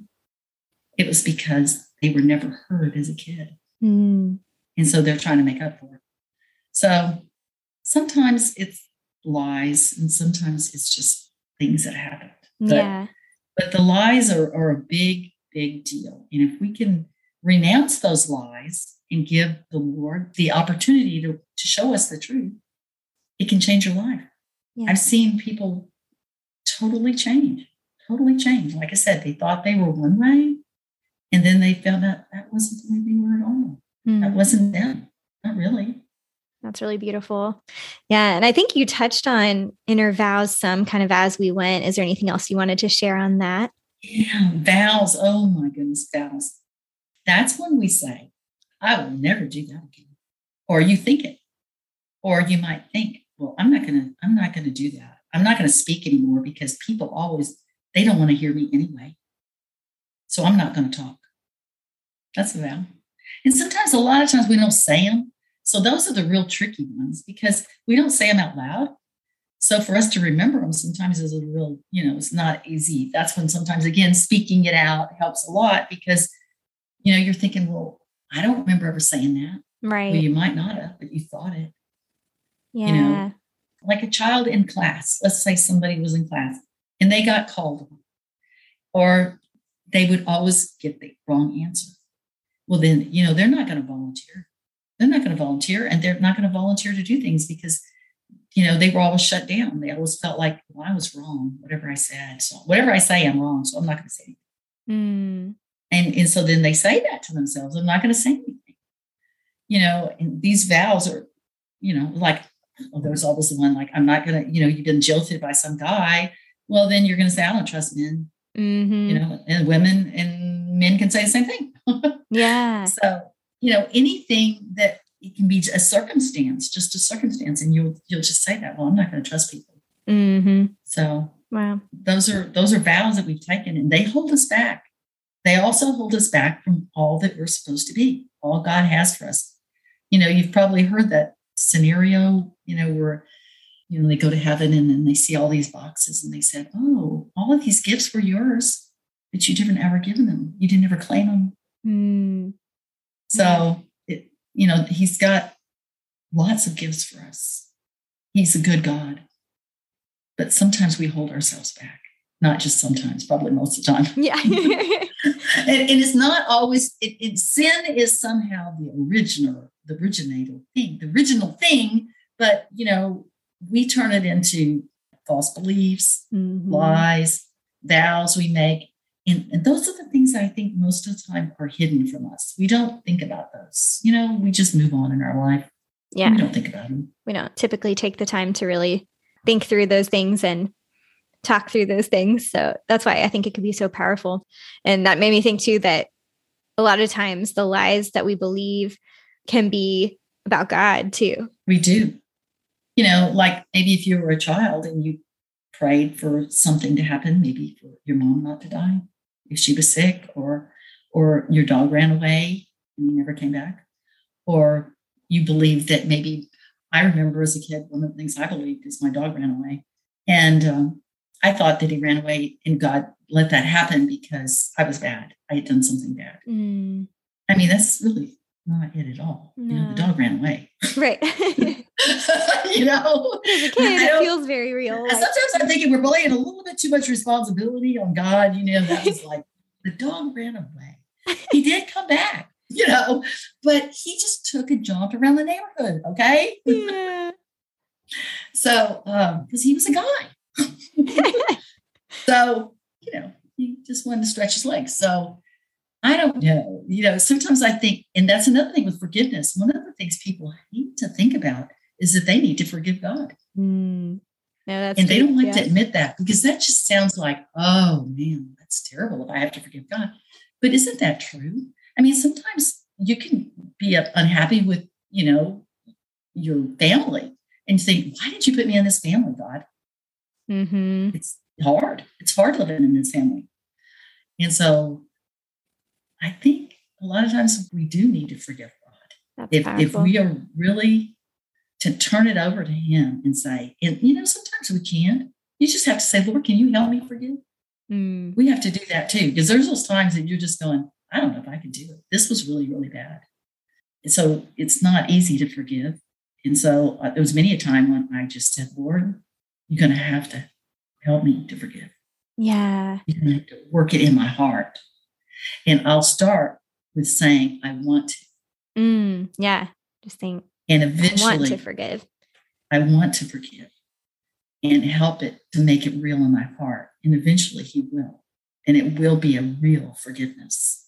It was because they were never heard as a kid. mm, And so they're trying to make up for it. So sometimes it's lies and sometimes it's just things that happen. But, yeah. but the lies are, are a big, big deal. And if we can renounce those lies and give the Lord the opportunity to, to show us the truth, it can change your life. Yeah. I've seen people totally change, totally change. Like I said, they thought they were one way, and then they found out that wasn't the way they were at all. Mm. That wasn't them. Not really. That's really beautiful. Yeah. And I think you touched on inner vows some kind of as we went. Is there anything else you wanted to share on that? Yeah, vows. Oh my goodness, vows. That's when we say, I will never do that again. Or you think it. Or you might think, well, I'm not gonna, I'm not gonna do that. I'm not gonna speak anymore because people always, they don't want to hear me anyway. So I'm not gonna talk. That's a vow. And sometimes a lot of times we don't say them. So those are the real tricky ones because we don't say them out loud. So for us to remember them sometimes is a real, you know, it's not easy. That's when sometimes again speaking it out helps a lot because you know you're thinking, well, I don't remember ever saying that. Right. Well, you might not have, but you thought it. yeah. You know, Like a child in class. Let's say somebody was in class and they got called on, or they would always get the wrong answer. Well, then, you know, they're not going to volunteer. They're not going to volunteer and they're not going to volunteer to do things because you know, they were always shut down. They always felt like, well, I was wrong, whatever I said. So whatever I say, I'm wrong. So I'm not going to say anything. Mm, And, and so then they say that to themselves. I'm not going to say anything. you know, and these vows are, you know, like, oh, there's always the one like, I'm not going to, you know, you've been jilted by some guy. Well, then you're going to say, I don't trust men, Mm-hmm. you know, and women and men can say the same thing. Yeah. so, you know, anything that it can be a circumstance, just a circumstance, and you'll you'll just say that. Well, I'm not going to trust people. Mm-hmm. So Wow. those are those are vows that we've taken, and they hold us back. They also hold us back from all that we're supposed to be, all God has for us. You know, you've probably heard that scenario. You know, where you know they go to heaven and then they see all these boxes, and they said, "Oh, all of these gifts were yours, but you didn't ever give them. You didn't ever claim them." Mm. So, it, you know, he's got lots of gifts for us. He's a good God. But sometimes we hold ourselves back. Not just sometimes, probably most of the time. Yeah. And, and it's not always, it, it, sin is somehow the original, the originator thing, the original thing. But, you know, we turn it into false beliefs, Mhm. lies, vows we make. And, and those are the things I think most of the time are hidden from us. We don't think about those. You know, we just move on in our life. Yeah. We don't think about them. we don't typically take the time to really think through those things and talk through those things. So that's why I think it could be so powerful. And that made me think too that a lot of times the lies that we believe can be about God too. We do. You know, like maybe if you were a child and you prayed for something to happen, maybe for your mom not to die, if she was sick, or or your dog ran away and you never came back, or you believed that maybe I remember as a kid, one of the things I believed is my dog ran away. And um, I thought that he ran away and God let that happen because I was bad. I had done something bad. Mm, I mean, that's really not it at all. You know, the dog ran away. right. You know? a kid, it feels very real. Like- sometimes I'm thinking we're laying a little bit too much responsibility on God. You know, that was like the dog ran away. He did come back, you know, but he just took a jaunt around the neighborhood. Okay. yeah. So, um, because he was a guy. so, you know, he just wanted to stretch his legs. So I don't know. You know, sometimes I think, and that's another thing with forgiveness. One of the things people need to think about is that they need to forgive God. Mm. No, that's and they don't like Yeah. to admit that because that just sounds like, oh man, that's terrible if I have to forgive God. But isn't that true? I mean, sometimes you can be unhappy with, you know, your family and think, why did you put me in this family, God? Mhm. It's hard. It's hard living in this family. And so I think a lot of times we do need to forgive God That's if, if we are really to turn it over to him and say, and you know, sometimes we can't. You just have to say, Lord, can you help me forgive? Mm. We have to do that too, because there's those times that you're just going, I don't know if I can do it. This was really, really bad. And so it's not easy to forgive. And so uh, there was many a time when I just said, Lord, you're going to have to help me to forgive. Yeah. You're going to have to work it in my heart. And I'll start with saying, I want to. Mm. Yeah. Just think, And eventually, I want to forgive. I want to forgive and help it to make it real in my heart. And eventually he will. And it will be a real forgiveness,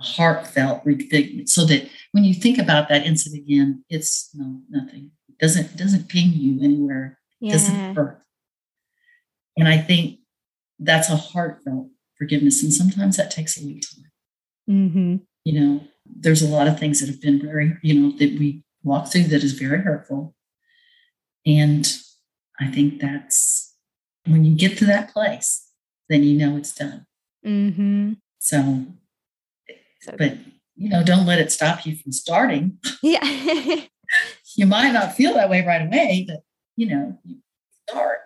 a heartfelt forgiveness. So that when you think about that incident again, it's no nothing. It doesn't doesn't ping you anywhere. Yeah. doesn't hurt. And I think that's a heartfelt forgiveness. And sometimes that takes a little time. Mm-hmm. You know, there's a lot of things that have been very, you know, that we walk through that is very hurtful. And I think that's when you get to that place, then you know it's done. Mm-hmm. So, So, but you know, don't let it stop you from starting. yeah. You might not feel that way right away, but you know, you start.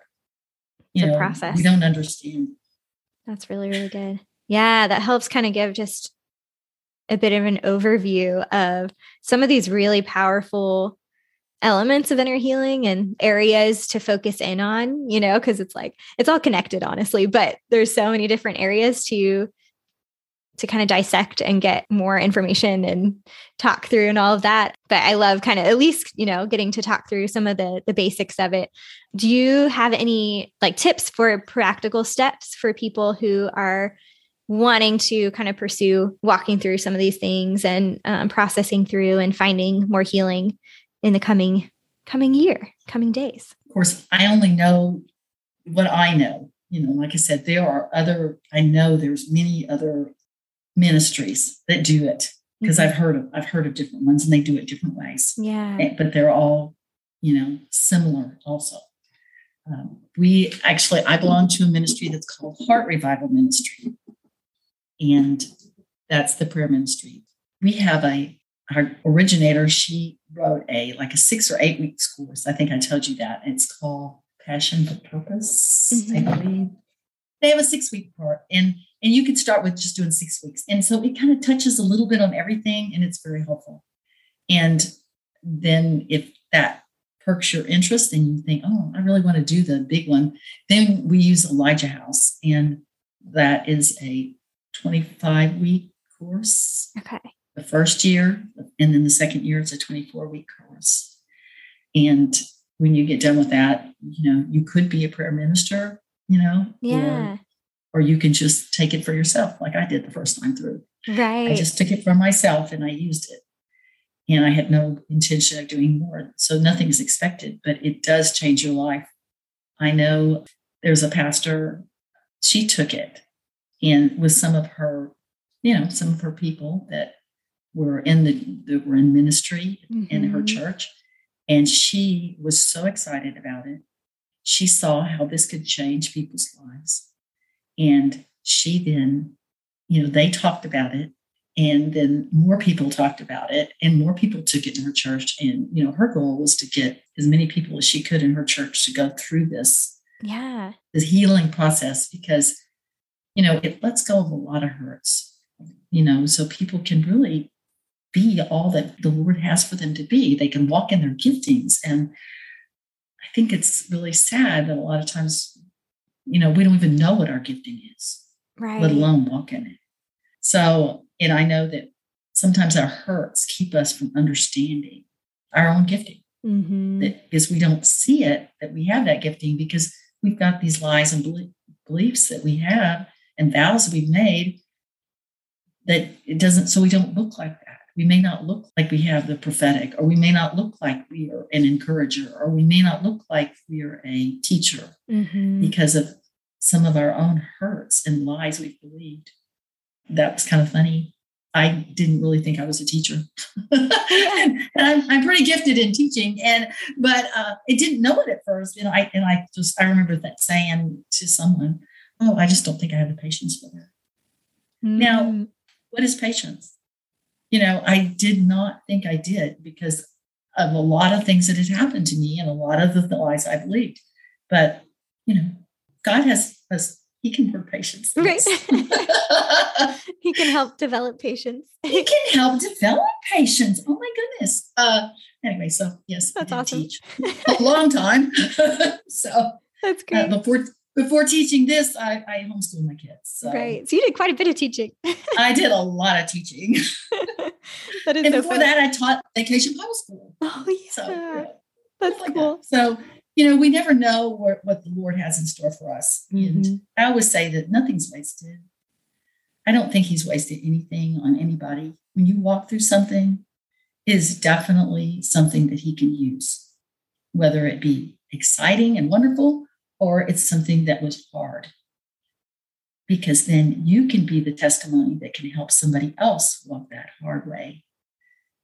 You It's a know, process. we don't understand. That's really, really good. Yeah, that helps kind of give just a bit of an overview of some of these really powerful elements of inner healing and areas to focus in on, you know, because it's like it's all connected, honestly, but there's so many different areas to to kind of dissect and get more information and talk through and all of that. But I love kind of at least, you know, getting to talk through some of the the basics of it. Do you have any like tips for practical steps for people who are wanting to kind of pursue walking through some of these things and um, processing through and finding more healing in the coming coming year, coming days. Of course, I only know what I know. You know, like I said, there are other. I know there's many other ministries that do it because mm-hmm. I've heard of I've heard of different ones and they do it different ways. Yeah, but they're all you know similar also. Um, we actually I belong to a ministry that's called Heart Revival Ministry, and that's the prayer ministry. We have a our originator. She wrote a like a six or eight weeks course. I think I told you that. It's called Passion for Purpose. Mm-hmm. I believe they have a six week part, and and you can start with just doing six weeks. And so it kind of touches a little bit on everything, and it's very helpful. And then if that perks your interest and you think, oh, I really want to do the big one, then we use Elijah House, and that is a 25 week course. Okay. The first year, and then the second year, it's a 24 week course. And when you get done with that, you know, you could be a prayer minister, you know, yeah. Or, or you can just take it for yourself, like I did the first time through. Right. I just took it for myself and I used it. And I had no intention of doing more. So nothing is expected, but it does change your life. I know there's a pastor, she took it and with some of her, you know, some of her people that were in the that were in ministry mm-hmm. in her mm-hmm. church. And she was so excited about it. She saw how this could change people's lives. And she then, you know, they talked about it. And then more people talked about it and more people took it in her church. And, you know, her goal was to get as many people as she could in her church to go through this. Yeah. This healing process because you know, it lets go of a lot of hurts, you know, so people can really be all that the Lord has for them to be. They can walk in their giftings. And I think it's really sad that a lot of times, you know, we don't even know what our gifting is, right. let alone walk in it. So, and I know that sometimes our hurts keep us from understanding our own gifting. Mm-hmm. That because we don't see it, that we have that gifting because we've got these lies and beliefs that we have and vows we've made that it doesn't, so we don't look like. We may not look like we have the prophetic, or we may not look like we are an encourager, or we may not look like we are a teacher mm-hmm. because of some of our own hurts and lies we've believed. That was kind of funny. I didn't really think I was a teacher, and, I'm, I'm, pretty gifted in teaching. And but uh, I didn't know it at first. And I and I just I remember that saying to someone, oh, I just don't think I have the patience for that. Mm. Now, what is patience? You know, I did not think I did because of a lot of things that had happened to me and a lot of the lies I believed. But, you know, God has, has he can work patience. Right. he can help develop patience. he can help develop patience. Oh my goodness. Uh anyway, so yes, that's awesome. Teach a long time. so that's uh, great. Uh, before before teaching this, I, I homeschooled my kids. So. Right. So you did quite a bit of teaching. I did a lot of teaching. That is and so before funny. that, I taught vacation Bible school. Oh, yeah. So, yeah That's like cool. That. So, you know, we never know what, what the Lord has in store for us. Mm-hmm. And I always say that nothing's wasted. I don't think He's wasted anything on anybody. When you walk through something, is definitely something that He can use, whether it be exciting and wonderful or it's something that was hard. Because then you can be the testimony that can help somebody else walk that hard way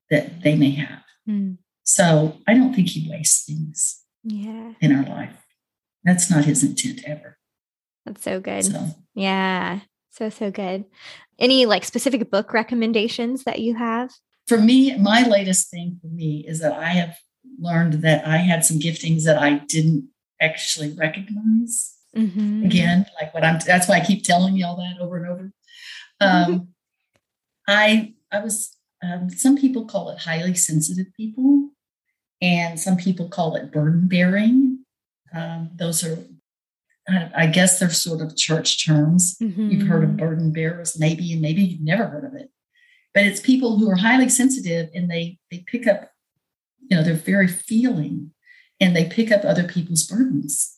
that they may have. Mm. So I don't think he wastes things yeah. in our life. That's not his intent ever. That's so good. So, yeah. So, so good. Any like specific book recommendations that you have? For me, my latest thing for me is that I have learned that I had some giftings that I didn't actually recognize. Mm-hmm. Again, like what I'm, that's why I keep telling you all that over and over. Um, mm-hmm. I, I was, um, some people call it highly sensitive people, and some people call it burden bearing. Um, those are, I guess they're sort of church terms. Mm-hmm. You've heard of burden bearers, maybe, and maybe you've never heard of it. But it's people who are highly sensitive and they they pick up, you know, they're very feeling and they pick up other people's burdens.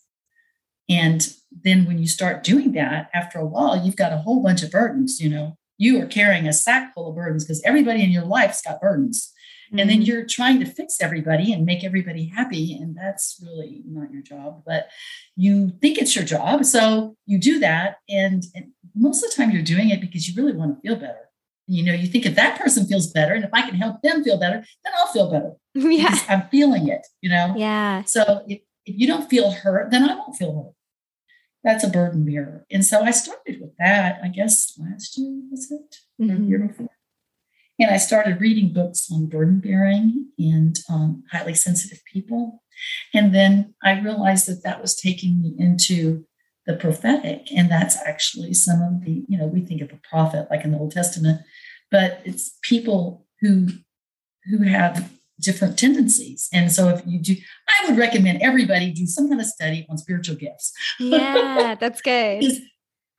And then when you start doing that, after a while, you've got a whole bunch of burdens. You know, you are carrying a sack full of burdens because everybody in your life's got burdens. Mm-hmm. And then mm-hmm. you're trying to fix everybody and make everybody happy. And that's really not your job, but you think it's your job. So you do that. And, and most of the time, you're doing it because you really want to feel better. You know, you think if that person feels better and if I can help them feel better, then I'll feel better. Yeah. I'm feeling it, you know? Yeah. So if, if you don't feel hurt, then I won't feel hurt. That's a burden bearer. And so I started with that, I guess last year was it? Mm-hmm. year before. And I started reading books on burden bearing and um, highly sensitive people. And then I realized that that was taking me into the prophetic. And that's actually some of the, you know, we think of a prophet like in the Old Testament, but it's people who who have different tendencies. And so if you do, I would recommend everybody do some kind of study on spiritual gifts. Yeah, that's good.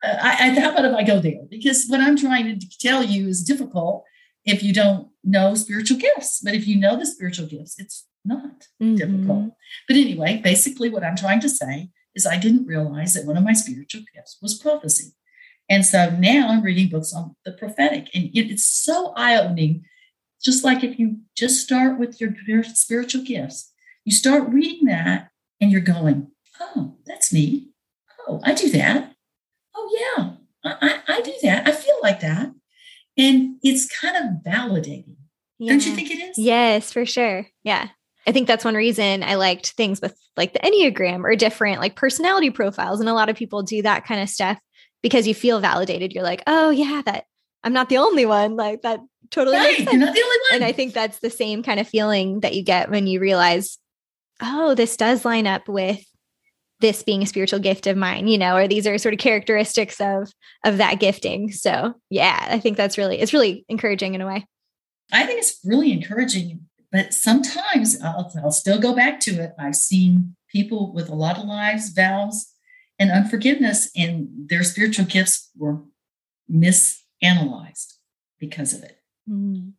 uh, I, I, how about if I go there? Because what I'm trying to tell you is difficult if you don't know spiritual gifts. But if you know the spiritual gifts, it's not mm-hmm. difficult. But anyway, basically, what I'm trying to say is I didn't realize that one of my spiritual gifts was prophecy. And so now I'm reading books on the prophetic, and it's so eye opening. Just like if you just start with your spiritual gifts, you start reading that and you're going, Oh, that's me. Oh, I do that. Oh, yeah, I, I, I do that. I feel like that. And it's kind of validating. Yeah. Don't you think it is? Yes, for sure. Yeah. I think that's one reason I liked things with like the Enneagram or different like personality profiles. And a lot of people do that kind of stuff because you feel validated. You're like, oh, yeah, that I'm not the only one. Like that totally right. You're not the only one. And I think that's the same kind of feeling that you get when you realize, oh, this does line up with this being a spiritual gift of mine you know or these are sort of characteristics of of that gifting so yeah i think that's really it's really encouraging in a way i think it's really encouraging but sometimes I'll, I'll still go back to it i've seen people with a lot of lives vows and unforgiveness and their spiritual gifts were misanalyzed because of it mm.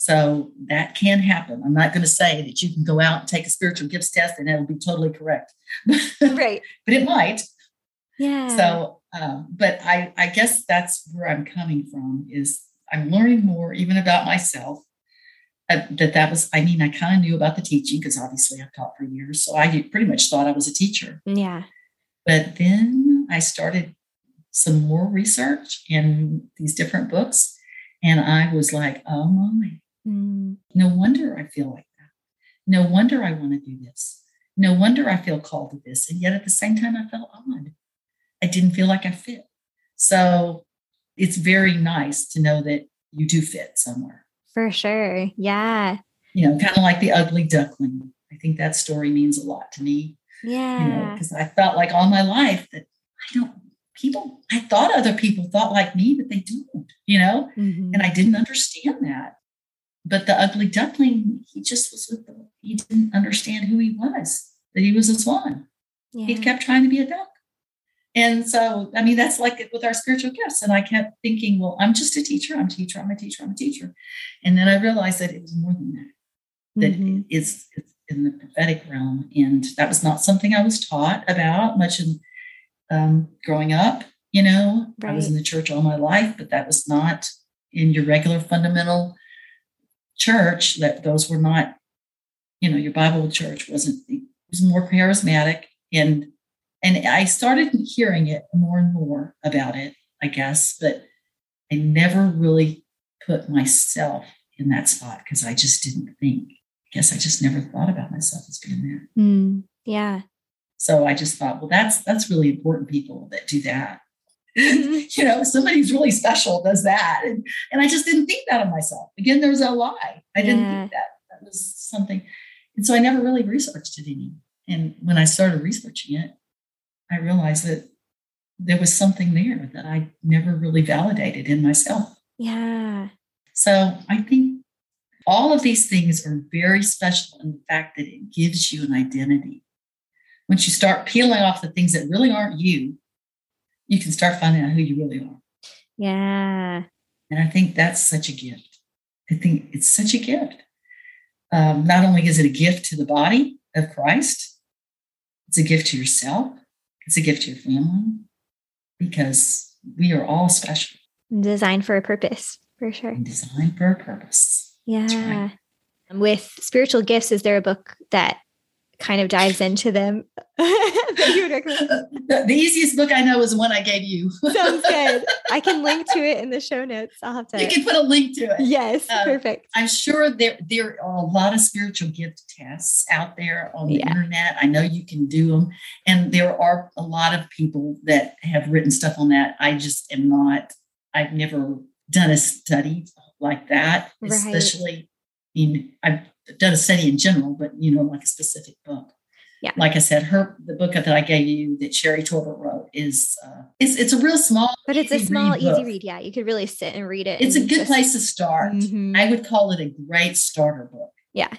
So that can happen. I'm not going to say that you can go out and take a spiritual gifts test and it'll be totally correct. Right. but it might. Yeah. So, uh, but I, I guess that's where I'm coming from is I'm learning more even about myself. Uh, that that was, I mean, I kind of knew about the teaching because obviously I've taught for years. So I pretty much thought I was a teacher. Yeah. But then I started some more research in these different books. And I was like, oh my, Mm. No wonder I feel like that. No wonder I want to do this. No wonder I feel called to this. And yet at the same time, I felt odd. I didn't feel like I fit. So it's very nice to know that you do fit somewhere. For sure. Yeah. You know, kind of like the ugly duckling. I think that story means a lot to me. Yeah. You know, because I felt like all my life that I don't, people, I thought other people thought like me, but they don't, you know, mm-hmm. and I didn't understand that but the ugly duckling, he just was with the, he didn't understand who he was, that he was a swan. Yeah. He kept trying to be a duck. And so, I mean, that's like it with our spiritual gifts. And I kept thinking, well, I'm just a teacher. I'm a teacher. I'm a teacher. I'm a teacher. And then I realized that it was more than that, that mm-hmm. it's, it's in the prophetic realm. And that was not something I was taught about much in um, growing up. You know, right. I was in the church all my life, but that was not in your regular fundamental church that those were not, you know, your Bible church wasn't it was more charismatic and and I started hearing it more and more about it, I guess, but I never really put myself in that spot because I just didn't think. I guess I just never thought about myself as being there. Mm, yeah. So I just thought, well, that's that's really important people that do that. Mm-hmm. you know, somebody's really special does that. And, and I just didn't think that of myself. Again, there was a lie. I didn't yeah. think that. That was something. And so I never really researched it any. And when I started researching it, I realized that there was something there that I never really validated in myself. Yeah. So I think all of these things are very special in the fact that it gives you an identity. Once you start peeling off the things that really aren't you you can start finding out who you really are. Yeah. And I think that's such a gift. I think it's such a gift. Um, not only is it a gift to the body of Christ, it's a gift to yourself It's a gift to your family because we are all special. Designed for a purpose, for sure. And designed for a purpose. Yeah. Right. With spiritual gifts, is there a book that kind of dives into them the, the, easiest book I know is the one I gave you. Sounds good. I can link to it in the show notes. I'll have to. You can put a link to it. Yes, uh, perfect. I'm sure there there are a lot of spiritual gift tests out there on the yeah. internet. I know you can do them, and there are a lot of people that have written stuff on that. I just am not. I've never done a study like that, right. especially. In I've done a study in general, but you know, like a specific book yeah. Like I said, her the book that I gave you that Sherry Torbert wrote is uh, it's it's a real small, but it's a small, read easy read. Yeah, you could really sit and read it. It's a good just, place to start. Mm-hmm. I would call it a great starter book. Yeah.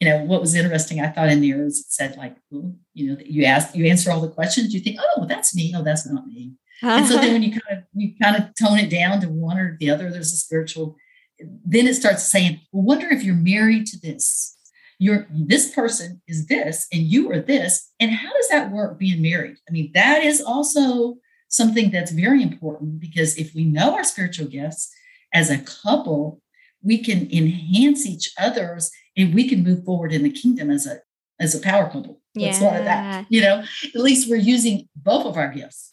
You know what was interesting? I thought in there is it said like, well, you know, you ask, you answer all the questions. You think, oh, that's me. Oh, that's not me. And so then when you kind of you kind of tone it down to one or the other, there's a spiritual. Then it starts saying, well, wonder if you're married to this. You're this person is this and you are this. And how does that work being married? I mean that is also something that's very important because if we know our spiritual gifts as a couple we can enhance each other's and we can move forward in the kingdom as a as a power couple. Yeah. that you know? At least we're using both of our gifts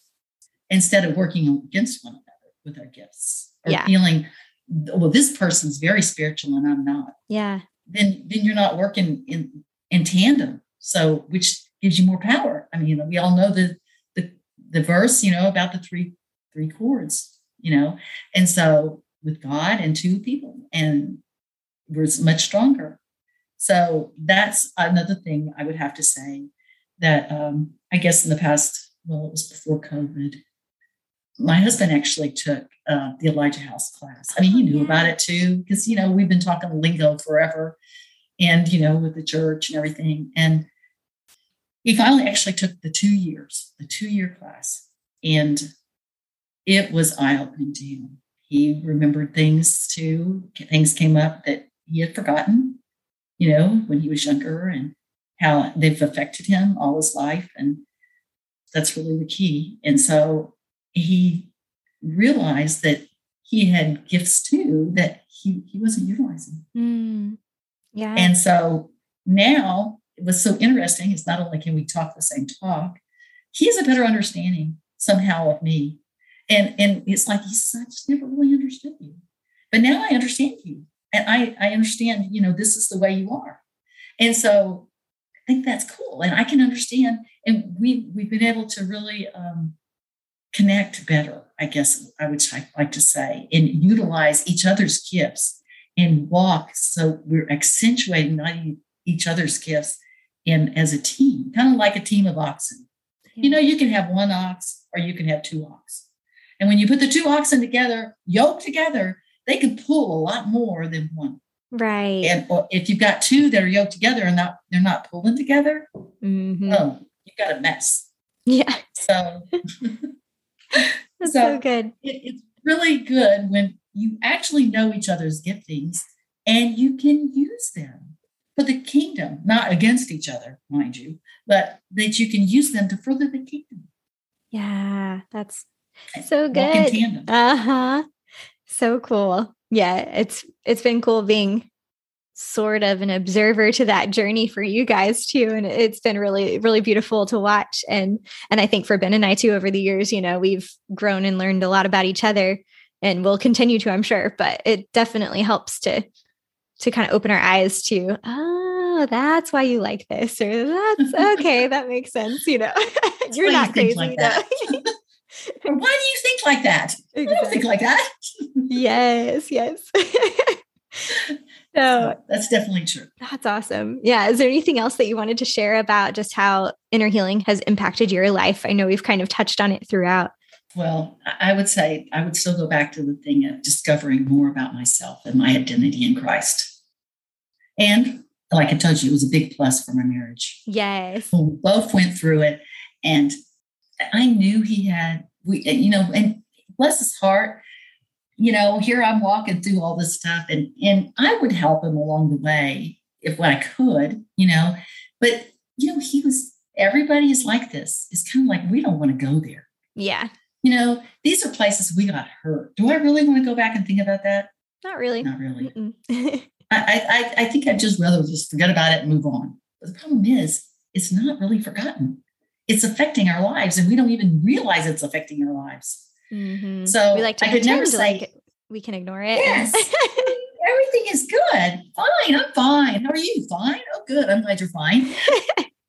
instead of working against one another with our gifts or yeah. feeling well this person's very spiritual and i'm not yeah then then you're not working in in tandem. So which gives you more power. I mean, you know, we all know the the the verse, you know, about the three three cords, you know, and so with God and two people, and we're much stronger. So that's another thing I would have to say that um, I guess in the past, well, it was before COVID. My husband actually took uh, the Elijah House class. I mean, he knew about it too, because, you know, we've been talking lingo forever and, you know, with the church and everything. And he finally actually took the two years, the two year class. And it was eye opening to him. He remembered things too. Things came up that he had forgotten, you know, when he was younger and how they've affected him all his life. And that's really the key. And so he realized that he had gifts too that he, he wasn't utilizing. Mm, yeah. And so now it was so interesting. It's not only can we talk the same talk, he has a better understanding somehow of me. And and it's like he says, I just never really understood you. But now I understand you. And I, I understand, you know, this is the way you are. And so I think that's cool. And I can understand. And we we've been able to really um, connect better, I guess I would like to say, and utilize each other's gifts and walk so we're accentuating not each other's gifts and as a team, kind of like a team of oxen. You know, you can have one ox or you can have two ox. And when you put the two oxen together, yoked together, they can pull a lot more than one. Right. And if you've got two that are yoked together and not they're not pulling together, mm-hmm. oh, you've got a mess. Yeah. So That's so, so good. It, it's really good when you actually know each other's giftings and you can use them for the kingdom, not against each other, mind you, but that you can use them to further the kingdom. Yeah, that's so good. Uh huh. So cool. Yeah, it's it's been cool being sort of an observer to that journey for you guys too. And it's been really really beautiful to watch. And and i think for ben and i too over the years you know we've grown and learned a lot about each other and we'll continue to i'm sure but it definitely helps to to kind of open our eyes to oh that's why you like this or that's okay that makes sense you know. You're not you crazy like that. why do you think like that? Exactly. i don't think like that. Yes yes so that's definitely true. That's awesome. Yeah. Is there anything else that you wanted to share about just how inner healing has impacted your life? I know we've kind of touched on it throughout. Well, I would say I would still go back to the thing of discovering more about myself and my identity in Christ. And like I told you, it was a big plus for my marriage. Yes. We both went through it. And I knew he had, we, you know, and bless his heart, you know, here I'm walking through all this stuff and and I would help him along the way if I could, you know. But you know, he was everybody is like this. It's kind of like we don't want to go there. Yeah. You know, these are places we got hurt. Do I really want to go back and think about that? Not really. Not really. I, I, I think I'd just rather just forget about it and move on. But the problem is, it's not really forgotten. It's affecting our lives, and we don't even realize it's affecting our lives. Mm-hmm. So we like to I could never say, like we can ignore it. yes, everything is good. Fine, I'm fine. How are you? Fine. Oh, good. I'm glad you're fine.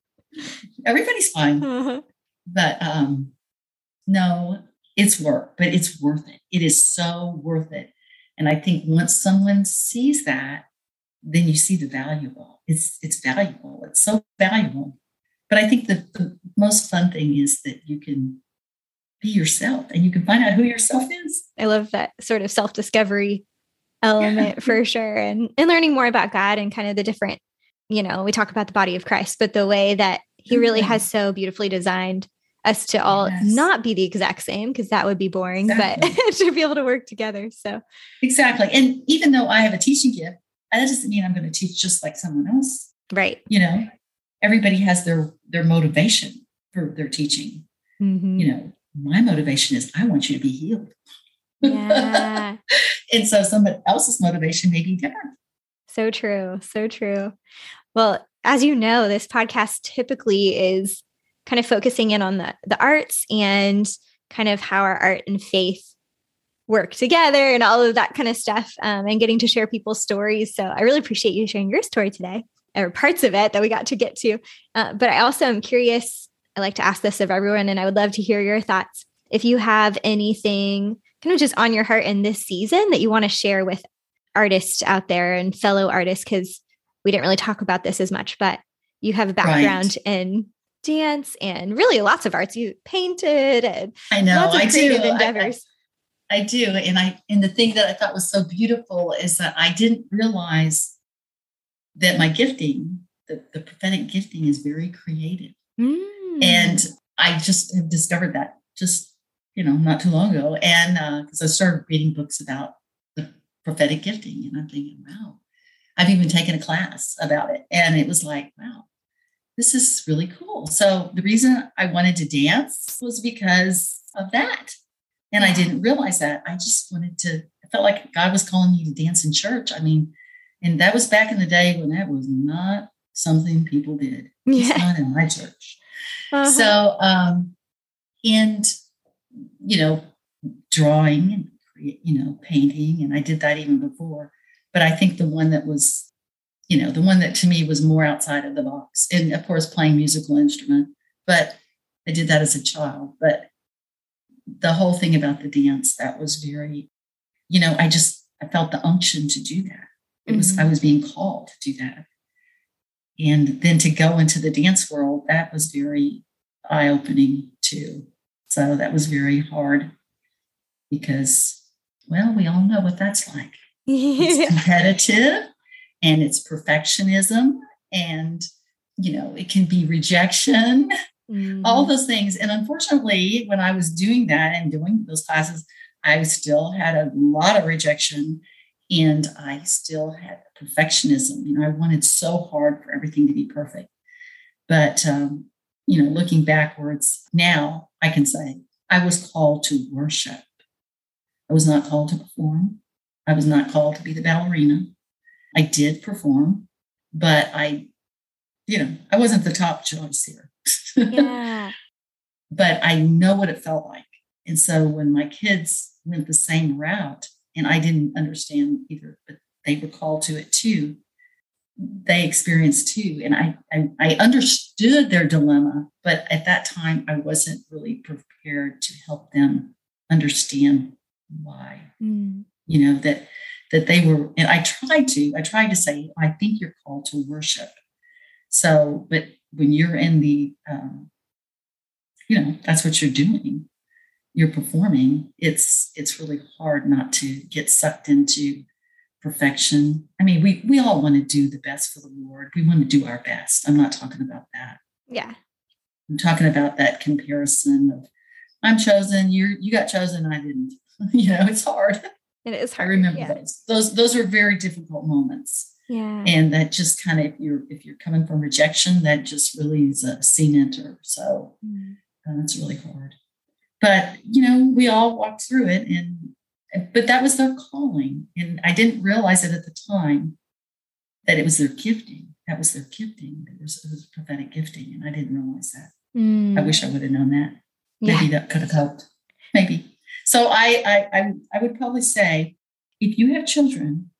Everybody's fine. Uh-huh. But um, no, it's work, but it's worth it. It is so worth it. And I think once someone sees that, then you see the valuable. It's it's valuable. It's so valuable. But I think the, the most fun thing is that you can be yourself and you can find out who yourself is. I love that sort of self discovery element for sure. And, and learning more about God and kind of the different, you know, we talk about the body of Christ, but the way that he really Mhm. has so beautifully designed us to all Yes. not be the exact same because that would be boring, but to be able to work together. So, Exactly. And even though I have a teaching gift, that doesn't mean I'm going to teach just like someone else. right. You know, everybody has their their motivation for their teaching. Mhm. You know, my motivation is I want you to be healed. Yeah. and so somebody else's motivation may be different. So true. So true. Well, as you know, this podcast typically is kind of focusing in on the, the arts and kind of how our art and faith work together and all of that kind of stuff um, and getting to share people's stories. So I really appreciate you sharing your story today or parts of it that we got to get to. Uh, but I also am curious. I like to ask this of everyone, and I would love to hear your thoughts. If you have anything kind of just on your heart in this season that you want to share with artists out there and fellow artists because we didn't really talk about this as much but you have a background in dance and really lots of arts you painted and I know. lots of I creative do. I- endeavors I do. And I and the thing that I thought was so beautiful is that I didn't realize that my gifting, the, the prophetic gifting is very creative. Mm. And hmm. I just have discovered that just, you know, not too long ago. And uh, because I started reading books about the prophetic gifting, and I'm thinking, wow, I've even taken a class about it. And it was like, wow, this is really cool. So the reason I wanted to dance was because of that. And I didn't realize that. I just wanted to, I felt like God was calling me to dance in church. I mean, and that was back in the day when that was not something people did. It's yeah not in my church. Uh-huh. So, um, and you know, drawing and you know, painting, and I did that even before. But I think the one that was, you know, the one that to me was more outside of the box, and of course, playing musical instrument. But I did that as a child. But the whole thing about the dance that was very, you know, I just I felt the unction to do that. It was I was being called to do that. And then to go into the dance world, that was very eye opening too. So that was very hard because, well, we all know what that's like. It's competitive and it's perfectionism and, you know, it can be rejection, Mhm. all those things. And unfortunately, when I was doing that and doing those classes, I still had a lot of rejection and I still had perfectionism. You know, I wanted so hard for everything to be perfect. But, um, you know, looking backwards now, I can say I was called to worship. I was not called to perform. I was not called to be the ballerina. I did perform, but I, you know, I wasn't the top choice here. yeah but I know what it felt like. And so when my kids went the same route, and I didn't understand either, but they were called to it too, they experienced too. And I, I, I understood their dilemma, but at that time I wasn't really prepared to help them understand why. Mm. You know, that that they were, and I tried to, I tried to say, I think you're called to worship. So, but when you're in the um, you know that's what you're doing you're performing it's it's really hard not to get sucked into perfection i mean we we all want to do the best for the lord we want to do our best i'm not talking about that yeah i'm talking about that comparison of i'm chosen you you got chosen i didn't you know it's hard it is i remember yeah. those those those are very difficult moments Yeah. And that just kind of if you're if you're coming from rejection, that just really is a cementer. So Mm. uh, it's really hard. But you know, we all walked through it and but that was their calling. And I didn't realize it at the time that it was their gifting. That was their gifting. It was, it was prophetic gifting. And I didn't realize that. Mm. I wish I would have known that. Yeah. Maybe that could have helped. Maybe. So I, I I I would probably say if you have children,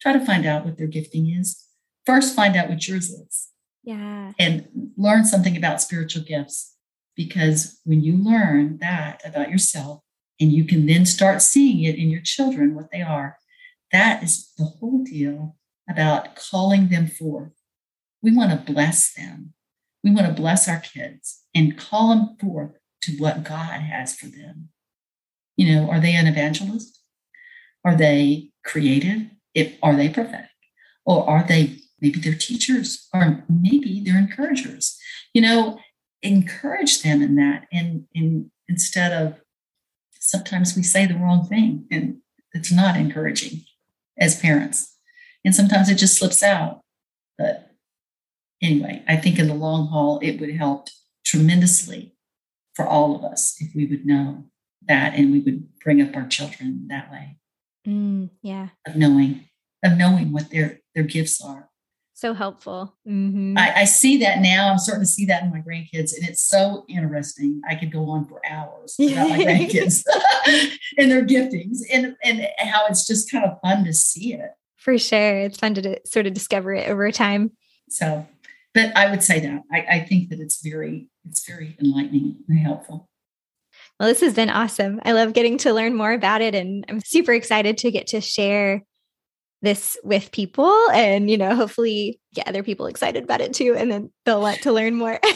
try to find out what their gifting is. First, find out what yours is Yeah. and learn something about spiritual gifts. Because when you learn that about yourself, and you can then start seeing it in your children, what they are, that is the whole deal about calling them forth. We want to bless them. We want to bless our kids and call them forth to what God has for them. You know, are they an evangelist? Are they creative? If are they prophetic? Or are they maybe they're teachers or maybe they're encouragers? You know, encourage them in that and, and instead of sometimes we say the wrong thing and it's not encouraging as parents. And sometimes it just slips out. But anyway, I think in the long haul, it would help tremendously for all of us if we would know that and we would bring up our children that way Mm. Yeah. of knowing of knowing what their their gifts are. So helpful. hmm I, I see that now. I'm starting to see that in my grandkids, and it's so interesting. I could go on for hours about my grandkids and their giftings, and and how it's just kind of fun to see it. For sure. It's fun to d- sort of discover it over time. So, but I would say that I, I think that it's very it's very enlightening and helpful. Well, this has been awesome. I love getting to learn more about it. And I'm super excited to get to share this with people and, you know, hopefully get other people excited about it too. And then they'll want to learn more.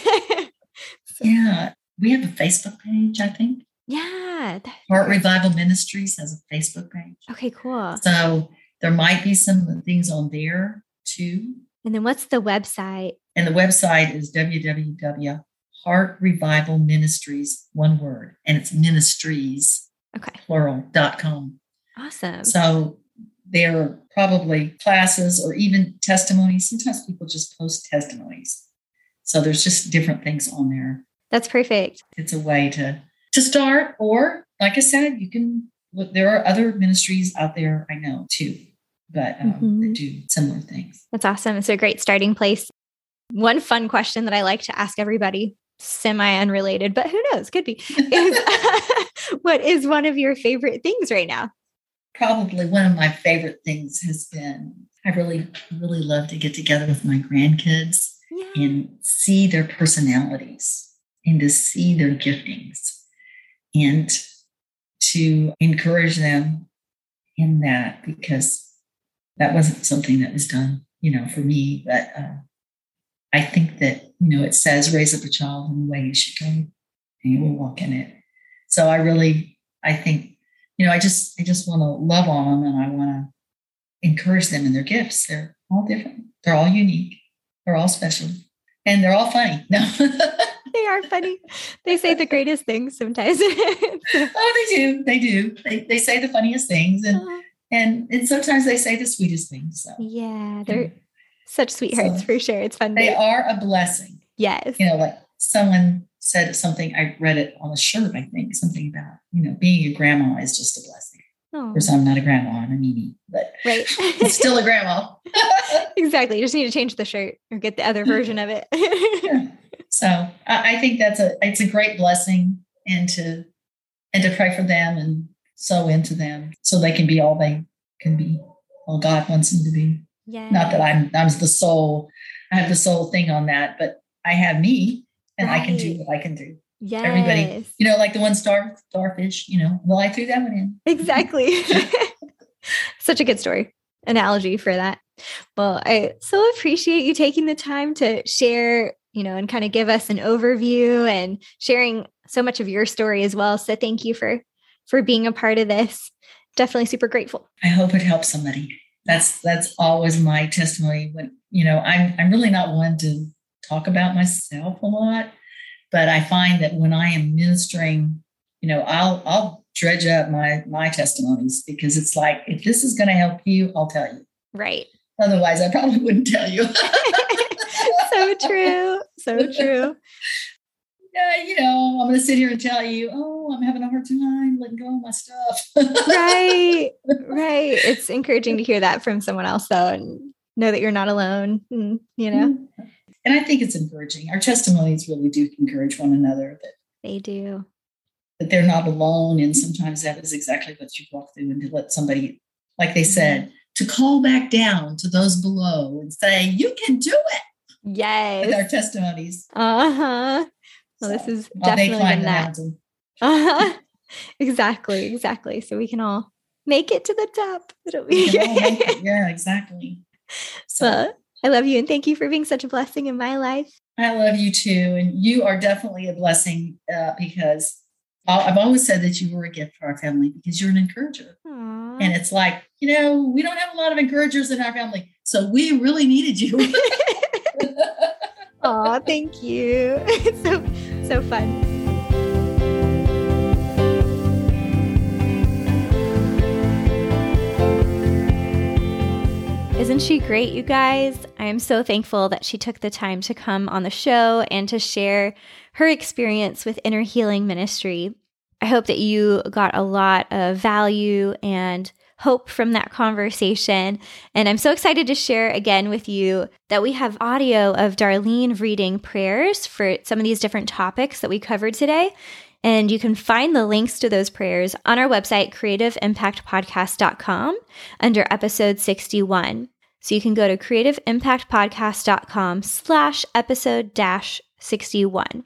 So, Yeah, we have a Facebook page. I think yeah. Heart Revival Ministries has a Facebook page. Okay, cool. So there might be some things on there too. And then what's the website? And the website is www. Heart Revival Ministries, one word, and it's ministries, Okay. plural, dot com. Awesome. So there are probably classes or even testimonies. Sometimes people just post testimonies. So there's just different things on there. That's perfect. It's a way to to start, or like I said, you can look. There are other ministries out there I know too, but um, Mhm. that do similar things. That's awesome. It's a great starting place. One fun question that I like to ask everybody, semi unrelated, but who knows, could be, is what is one of your favorite things right now? Probably one of my favorite things has been I really really love to get together with my grandkids Yeah. and see their personalities and to see their giftings and to encourage them in that because that wasn't something that was done you know for me but uh, i think that you know it says raise up a child in the way you should go and you will walk in it so i really i think you know i just i just want to love on them and i want to encourage them in their gifts. They're all different. They're all unique. They're all special. And they're all funny. No. They are funny. They say the greatest things sometimes. oh they do. They do. They, they say the funniest things and uh-huh. and and sometimes they say the sweetest things so. Yeah, they're such sweethearts So, for sure. It's fun. they are a blessing. Yes. you know like someone said something i read it on a shirt i think something about you know being a grandma is just a blessing Oh, of course i'm not a grandma i'm a meanie but right. it's still a grandma exactly. You just need to change the shirt or get the other version of it. Yeah. so I, think that's a it's a great blessing and to and to pray for them and sow into them so they can be all they can be all god wants them to be yeah. not that i'm i'm the sole i have the sole thing on that but i have me and i can do what i can do yes. everybody- you know like the one star starfish you know well i threw that one in Exactly. Such a good story analogy for that. Well, I so appreciate you taking the time to share, you know, and kind of give us an overview and sharing so much of your story as well. So thank you for for being a part of this. Definitely super grateful. i hope it helps somebody that's that's always my testimony when you know i'm i'm really not one to talk about myself a lot but i find that when i am ministering you know i'll i'll dredge up my my testimonies because it's like if this is going to help you i'll tell you Right. Otherwise, I probably wouldn't tell you. so true. So true. Yeah, you know, I'm going to sit here and tell you, oh, I'm having a hard time letting go of my stuff. right. Right. It's encouraging to hear that from someone else, though, and know that you're not alone, and, you know? Mm-hmm. And I think it's encouraging. Our testimonies really do encourage one another that they do. That they're not alone. And sometimes that is exactly what you walk through and to let somebody, like they said, mm-hmm. to call back down to those below and say, you can do it. Yes. With our testimonies. Uh huh. Well, so, this is definitely been that. Uh huh. exactly. Exactly. So we can all make it to the top. It'll be yeah, exactly. So I love you and thank you for being such a blessing in my life. I love you too, and you are definitely a blessing uh, because I've always said that you were a gift for our family because you're an encourager. Aww. And it's like, you know, we don't have a lot of encouragers in our family. So we really needed you. Aw, thank you. It's so so fun. Isn't she great, you guys? I am so thankful that she took the time to come on the show and to share her experience with Inner Healing Ministry. I hope that you got a lot of value and hope from that conversation. And I'm so excited to share again with you that we have audio of Darlene reading prayers for some of these different topics that we covered today. And you can find the links to those prayers on our website, creativeimpactpodcast.com, under episode 61. So you can go to creativeimpactpodcast.com slash episode dash 61.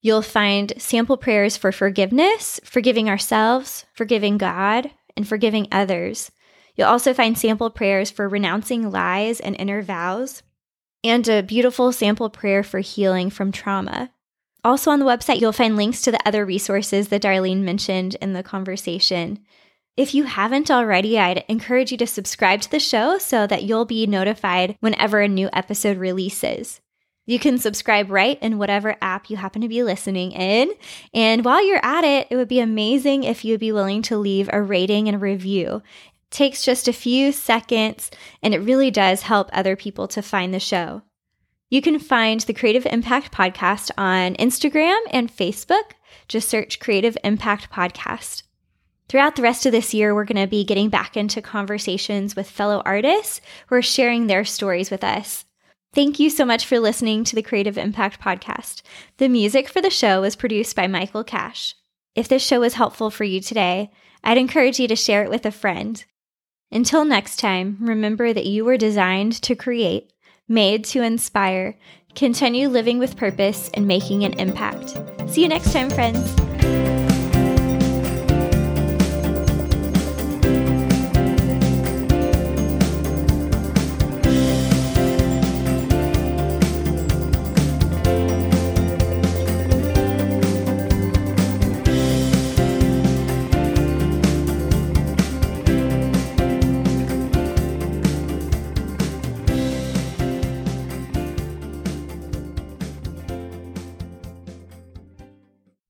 You'll find sample prayers for forgiveness, forgiving ourselves, forgiving God, and forgiving others. You'll also find sample prayers for renouncing lies and inner vows, and a beautiful sample prayer for healing from trauma. Also on the website, you'll find links to the other resources that Darlene mentioned in the conversation. If you haven't already, I'd encourage you to subscribe to the show so that you'll be notified whenever a new episode releases. You can subscribe right in whatever app you happen to be listening in. And while you're at it, it would be amazing if you'd be willing to leave a rating and review. It takes just a few seconds and it really does help other people to find the show. You can find the Creative Impact Podcast on Instagram and Facebook. Just search Creative Impact Podcast. Throughout the rest of this year, we're going to be getting back into conversations with fellow artists who are sharing their stories with us. Thank you so much for listening to the Creative Impact Podcast. The music for the show was produced by Michael Cash. If this show was helpful for you today, I'd encourage you to share it with a friend. Until next time, remember that you were designed to create, made to inspire, continue living with purpose, and making an impact. See you next time, friends.